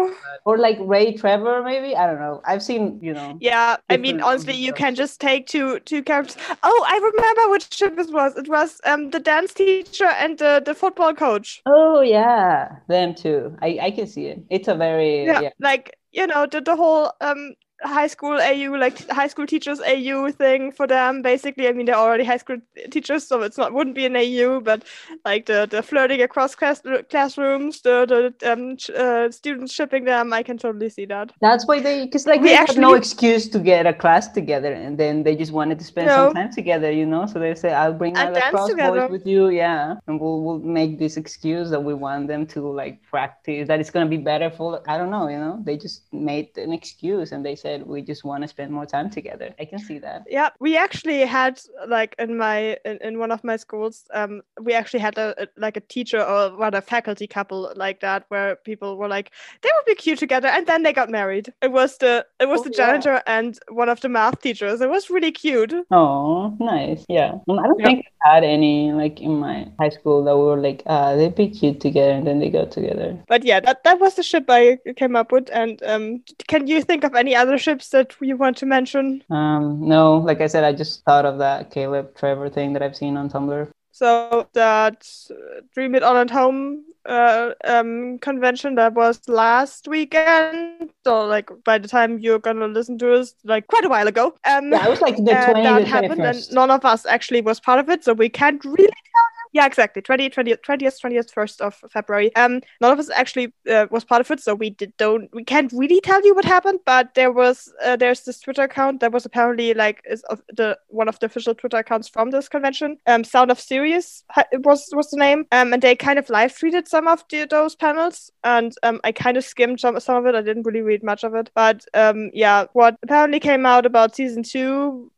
Know. Or like Ray Trevor, maybe. I don't know. I've seen, you know. Yeah, I mean, honestly, you can just take two two characters. Oh, I remember which ship it was. It was um the dance teacher and the the football coach. Oh yeah, them too. I I can see it. It's a very Yeah, yeah. like you know the the whole um high school AU like high school teachers AU thing for them. Basically, I mean they're already high school teachers, so it's not wouldn't be an AU, but like the the flirting across class, classrooms, the the um uh, students shipping them. I can totally see that. That's why they, because like We they had no excuse to get a class together, and then they just wanted to spend No. some time together, you know. So they say, "I'll bring my lacrosse boys with you, yeah, and we'll we'll make this excuse that we want them to like practice. That it's gonna be better for I don't know, you know. They just made an excuse, and they said we just want to spend more time together. I can see that. Yeah, we actually had like in my in, in one of my schools, um, we actually had a, a like a teacher or rather faculty couple like that where people were like they would be cute together, and then they got married. It was the it was Oh, the yeah. janitor and one of the math teachers. It was really cute. Oh, nice. Yeah. Um, I don't Yeah. think I had any like in my high school that we were like, uh, they'd be cute together, and then they got together. But yeah, that that was the ship I came up with. And um, can you think of any other ships that you want to mention? Um, no, like I said, I just thought of that Caleb Trevor thing that I've seen on Tumblr. So that uh, Dream It On at Home uh, um, convention that was last weekend. So like by the time you're gonna listen to us, like quite a while ago. Um, Yeah, it was like the uh, 20 that happened, and none of us actually was part of it, so we can't really tell you. Yeah, exactly. 20, 20, 20th, 20th, 1st of February. Um, none of us actually uh, was part of it, so we did don't we can't really tell you what happened. But there was uh, there's this Twitter account that was apparently like is of the one of the official Twitter accounts from this convention. Um, Sound of Serious was was the name. Um, and they kind of live tweeted some of the, those panels, and um, I kind of skimmed some some of it. I didn't really read much of it, but um, yeah, what apparently came out about season two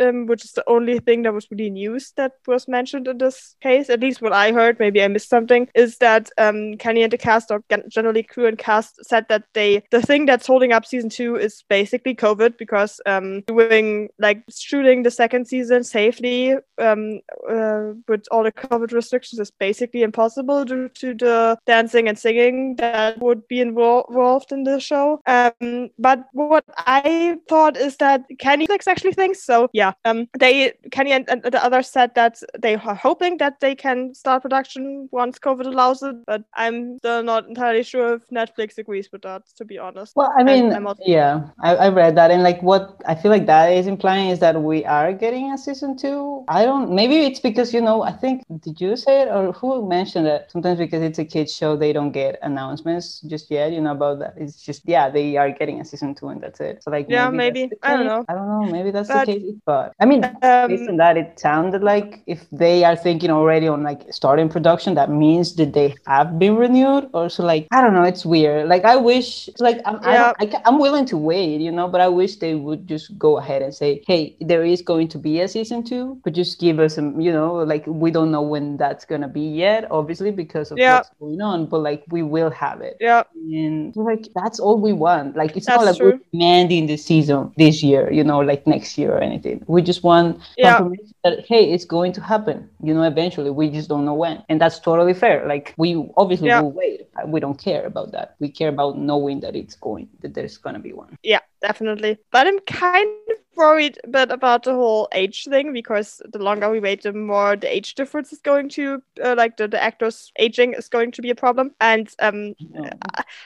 um, which is the only thing that was really news that was mentioned in this case, at least what I heard, maybe I missed something, is that um, Kenny and the cast, or generally crew and cast, said that they the thing that's holding up season two is basically COVID because um, doing like shooting the second season safely um, uh, with all the COVID restrictions is basically impossible due to the dancing and singing that would be involved in the show. Um, but what I thought is that Kenny actually things. So yeah, um, they Kenny and, and the others said that they are hoping that they can start production once COVID allows it, but I'm still not entirely sure if Netflix agrees with that. To be honest. Well, I mean, I'm, I'm yeah, I, I read that, and like what I feel like that is implying is that we are getting a season two. I don't. Maybe it's because you know. I think did you say it or who mentioned it? Sometimes because it's a kids show, they don't get announcements just yet. You know about that. It's just yeah, they are getting a season two, and that's it. So like yeah, maybe, maybe. I don't know. I don't know. Maybe that's but, the case. But I mean, um, based on that, it sounded like if they are thinking already on like starting production, that means that they have been renewed. Or so like I don't know. It's weird. Like I wish like I'm yeah. I I, I'm willing to wait, you know, but I wish they would just go ahead and say, hey, there is going to be a season two, but just give us some, you know, like we don't know when that's gonna be yet, obviously because of yeah. what's going on, but like we will have it. Yeah. And like that's all we want. Like it's that's not like true. we're demanding the season this year, you know, like next year or anything. We just want yeah. confirmation that hey, it's going to happen, you know, eventually. We just don't know when. And that's totally fair. Like we obviously yeah. will wait. We don't care about that. We care about knowing that it's going that there's gonna be one. Yeah, definitely. But I'm kind of worried a bit about the whole age thing because the longer we wait, the more the age difference is going to, uh, like the, the actors aging is going to be a problem. And um, yeah.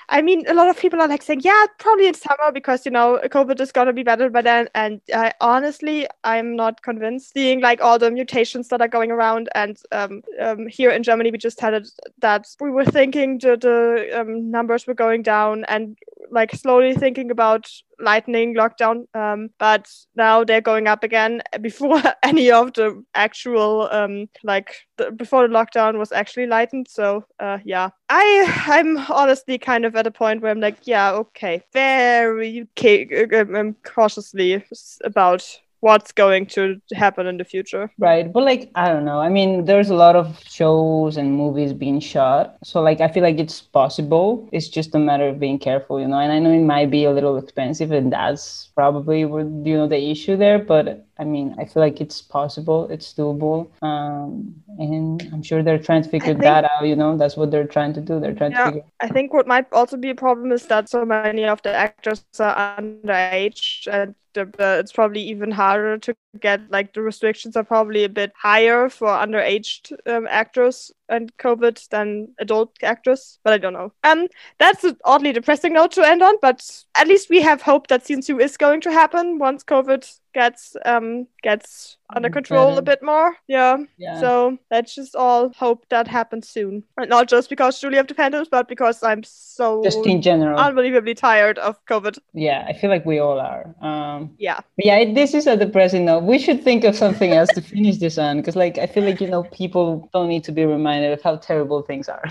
I mean, a lot of people are like saying, yeah, probably in summer because, you know, COVID is going to be better by then. And I honestly, I'm not convinced. Seeing like all the mutations that are going around. And um, um, here in Germany, we just had it that we were thinking the, the um, numbers were going down and like slowly thinking about lightning lockdown um, but now they're going up again before any of the actual um, like the, before the lockdown was actually lightened. So uh, yeah. I i'm honestly kind of at a point where i'm like yeah okay. Very ca- um, cautiously about what's going to happen in the future. Right. But like I don't know. I mean, there's a lot of shows and movies being shot. So like I feel like it's possible. It's just a matter of being careful, you know. And I know it might be a little expensive and that's probably you know the issue there, but I mean, I feel like it's possible, it's doable. Um, and I'm sure they're trying to figure think, that out, you know, that's what they're trying to do. They're trying yeah, to figure I think what might also be a problem is that so many of the actors are underage and the, the, it's probably even harder to get like the restrictions are probably a bit higher for underage um, actors and COVID than adult actors, but I don't know. Um, that's an oddly depressing note to end on, but at least we have hope that season two is going to happen once COVID gets um gets under mm, control Better. a bit more. Yeah. yeah. So let's just all hope that happens soon. And not just because Julie of the Phantoms, but because I'm so just in general unbelievably tired of COVID. Yeah, I feel like we all are. Um yeah. yeah, this is a depressing note. We should think of something else to finish this on because like I feel like you know people don't need to be reminded of how terrible things are.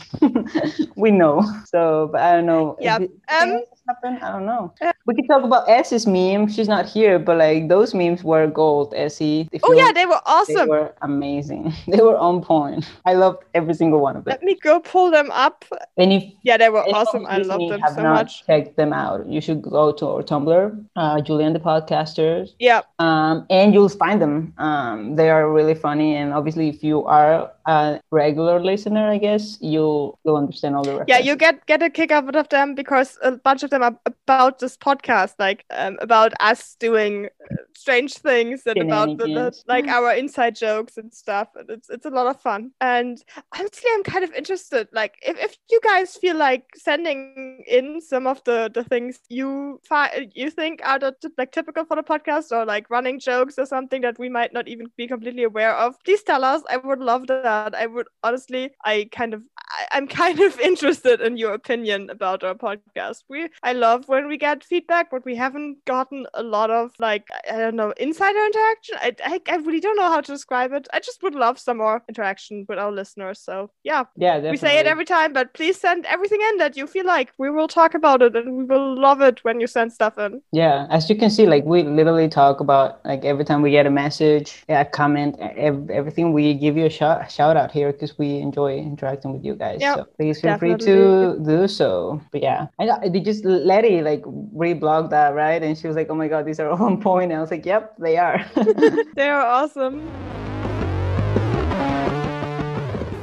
we know. So but I don't know. Yeah. Um happen? I don't know. We could talk about Essie's meme. She's not here, but like those memes were gold, Essie. Oh yeah, they were awesome. They were amazing. They were on point. I loved every single one of them. Let me go pull them up. And if yeah, they were awesome. I love them have so not much. Check them out. You should go to our Tumblr, uh, Julie and the Podcasters. Yeah. Um, and you'll find them. Um, they are really funny, and obviously, if you are a regular listener, I guess you'll you'll understand all the references. Yeah, you get get a kick out of them because a bunch of them are about this podcast, like um, about us doing strange things and about the, the, like mm. our inside jokes and stuff. And it's it's a lot of fun. And honestly, I'm kind of interested. Like, if, if you guys feel like sending in some of the the things you find you think are the, like typical for the podcast or like running jokes or something that we might not even be completely aware of, please tell us. I would love that. I would honestly, I kind of I, am kind of interested in your opinion about our podcast. We I love when we get feedback, but we haven't gotten a lot of like don't know insider interaction. I, I, I really don't know how to describe it. I just would love some more interaction with our listeners. So yeah, yeah, definitely. we say it every time, but please send everything in that you feel like. We will talk about it, and we will love it when you send stuff in. Yeah, as you can see, like we literally talk about like every time we get a message, a comment, everything. We give you a shout shout out here because we enjoy interacting with you guys. Yep, so please feel definitely. free to do so. But yeah, I know they just Letty like reblog that right, and she was like, "Oh my god, these are all on point." And I was like, "Yep, they are." they are awesome.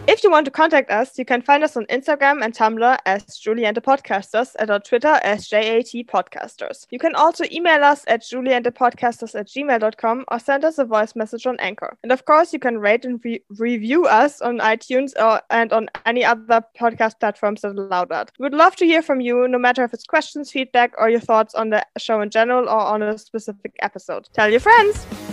If you want to contact us, you can find us on Instagram and Tumblr as Julie and the Podcasters and on Twitter as JAT Podcasters. You can also email us at juliandthepodcasters at gmail.com or send us a voice message on Anchor. And of course, you can rate and re- review us on iTunes or, and on any other podcast platforms that allow that. We would love to hear from you, no matter if it's questions, feedback, or your thoughts on the show in general or on a specific episode. Tell your friends!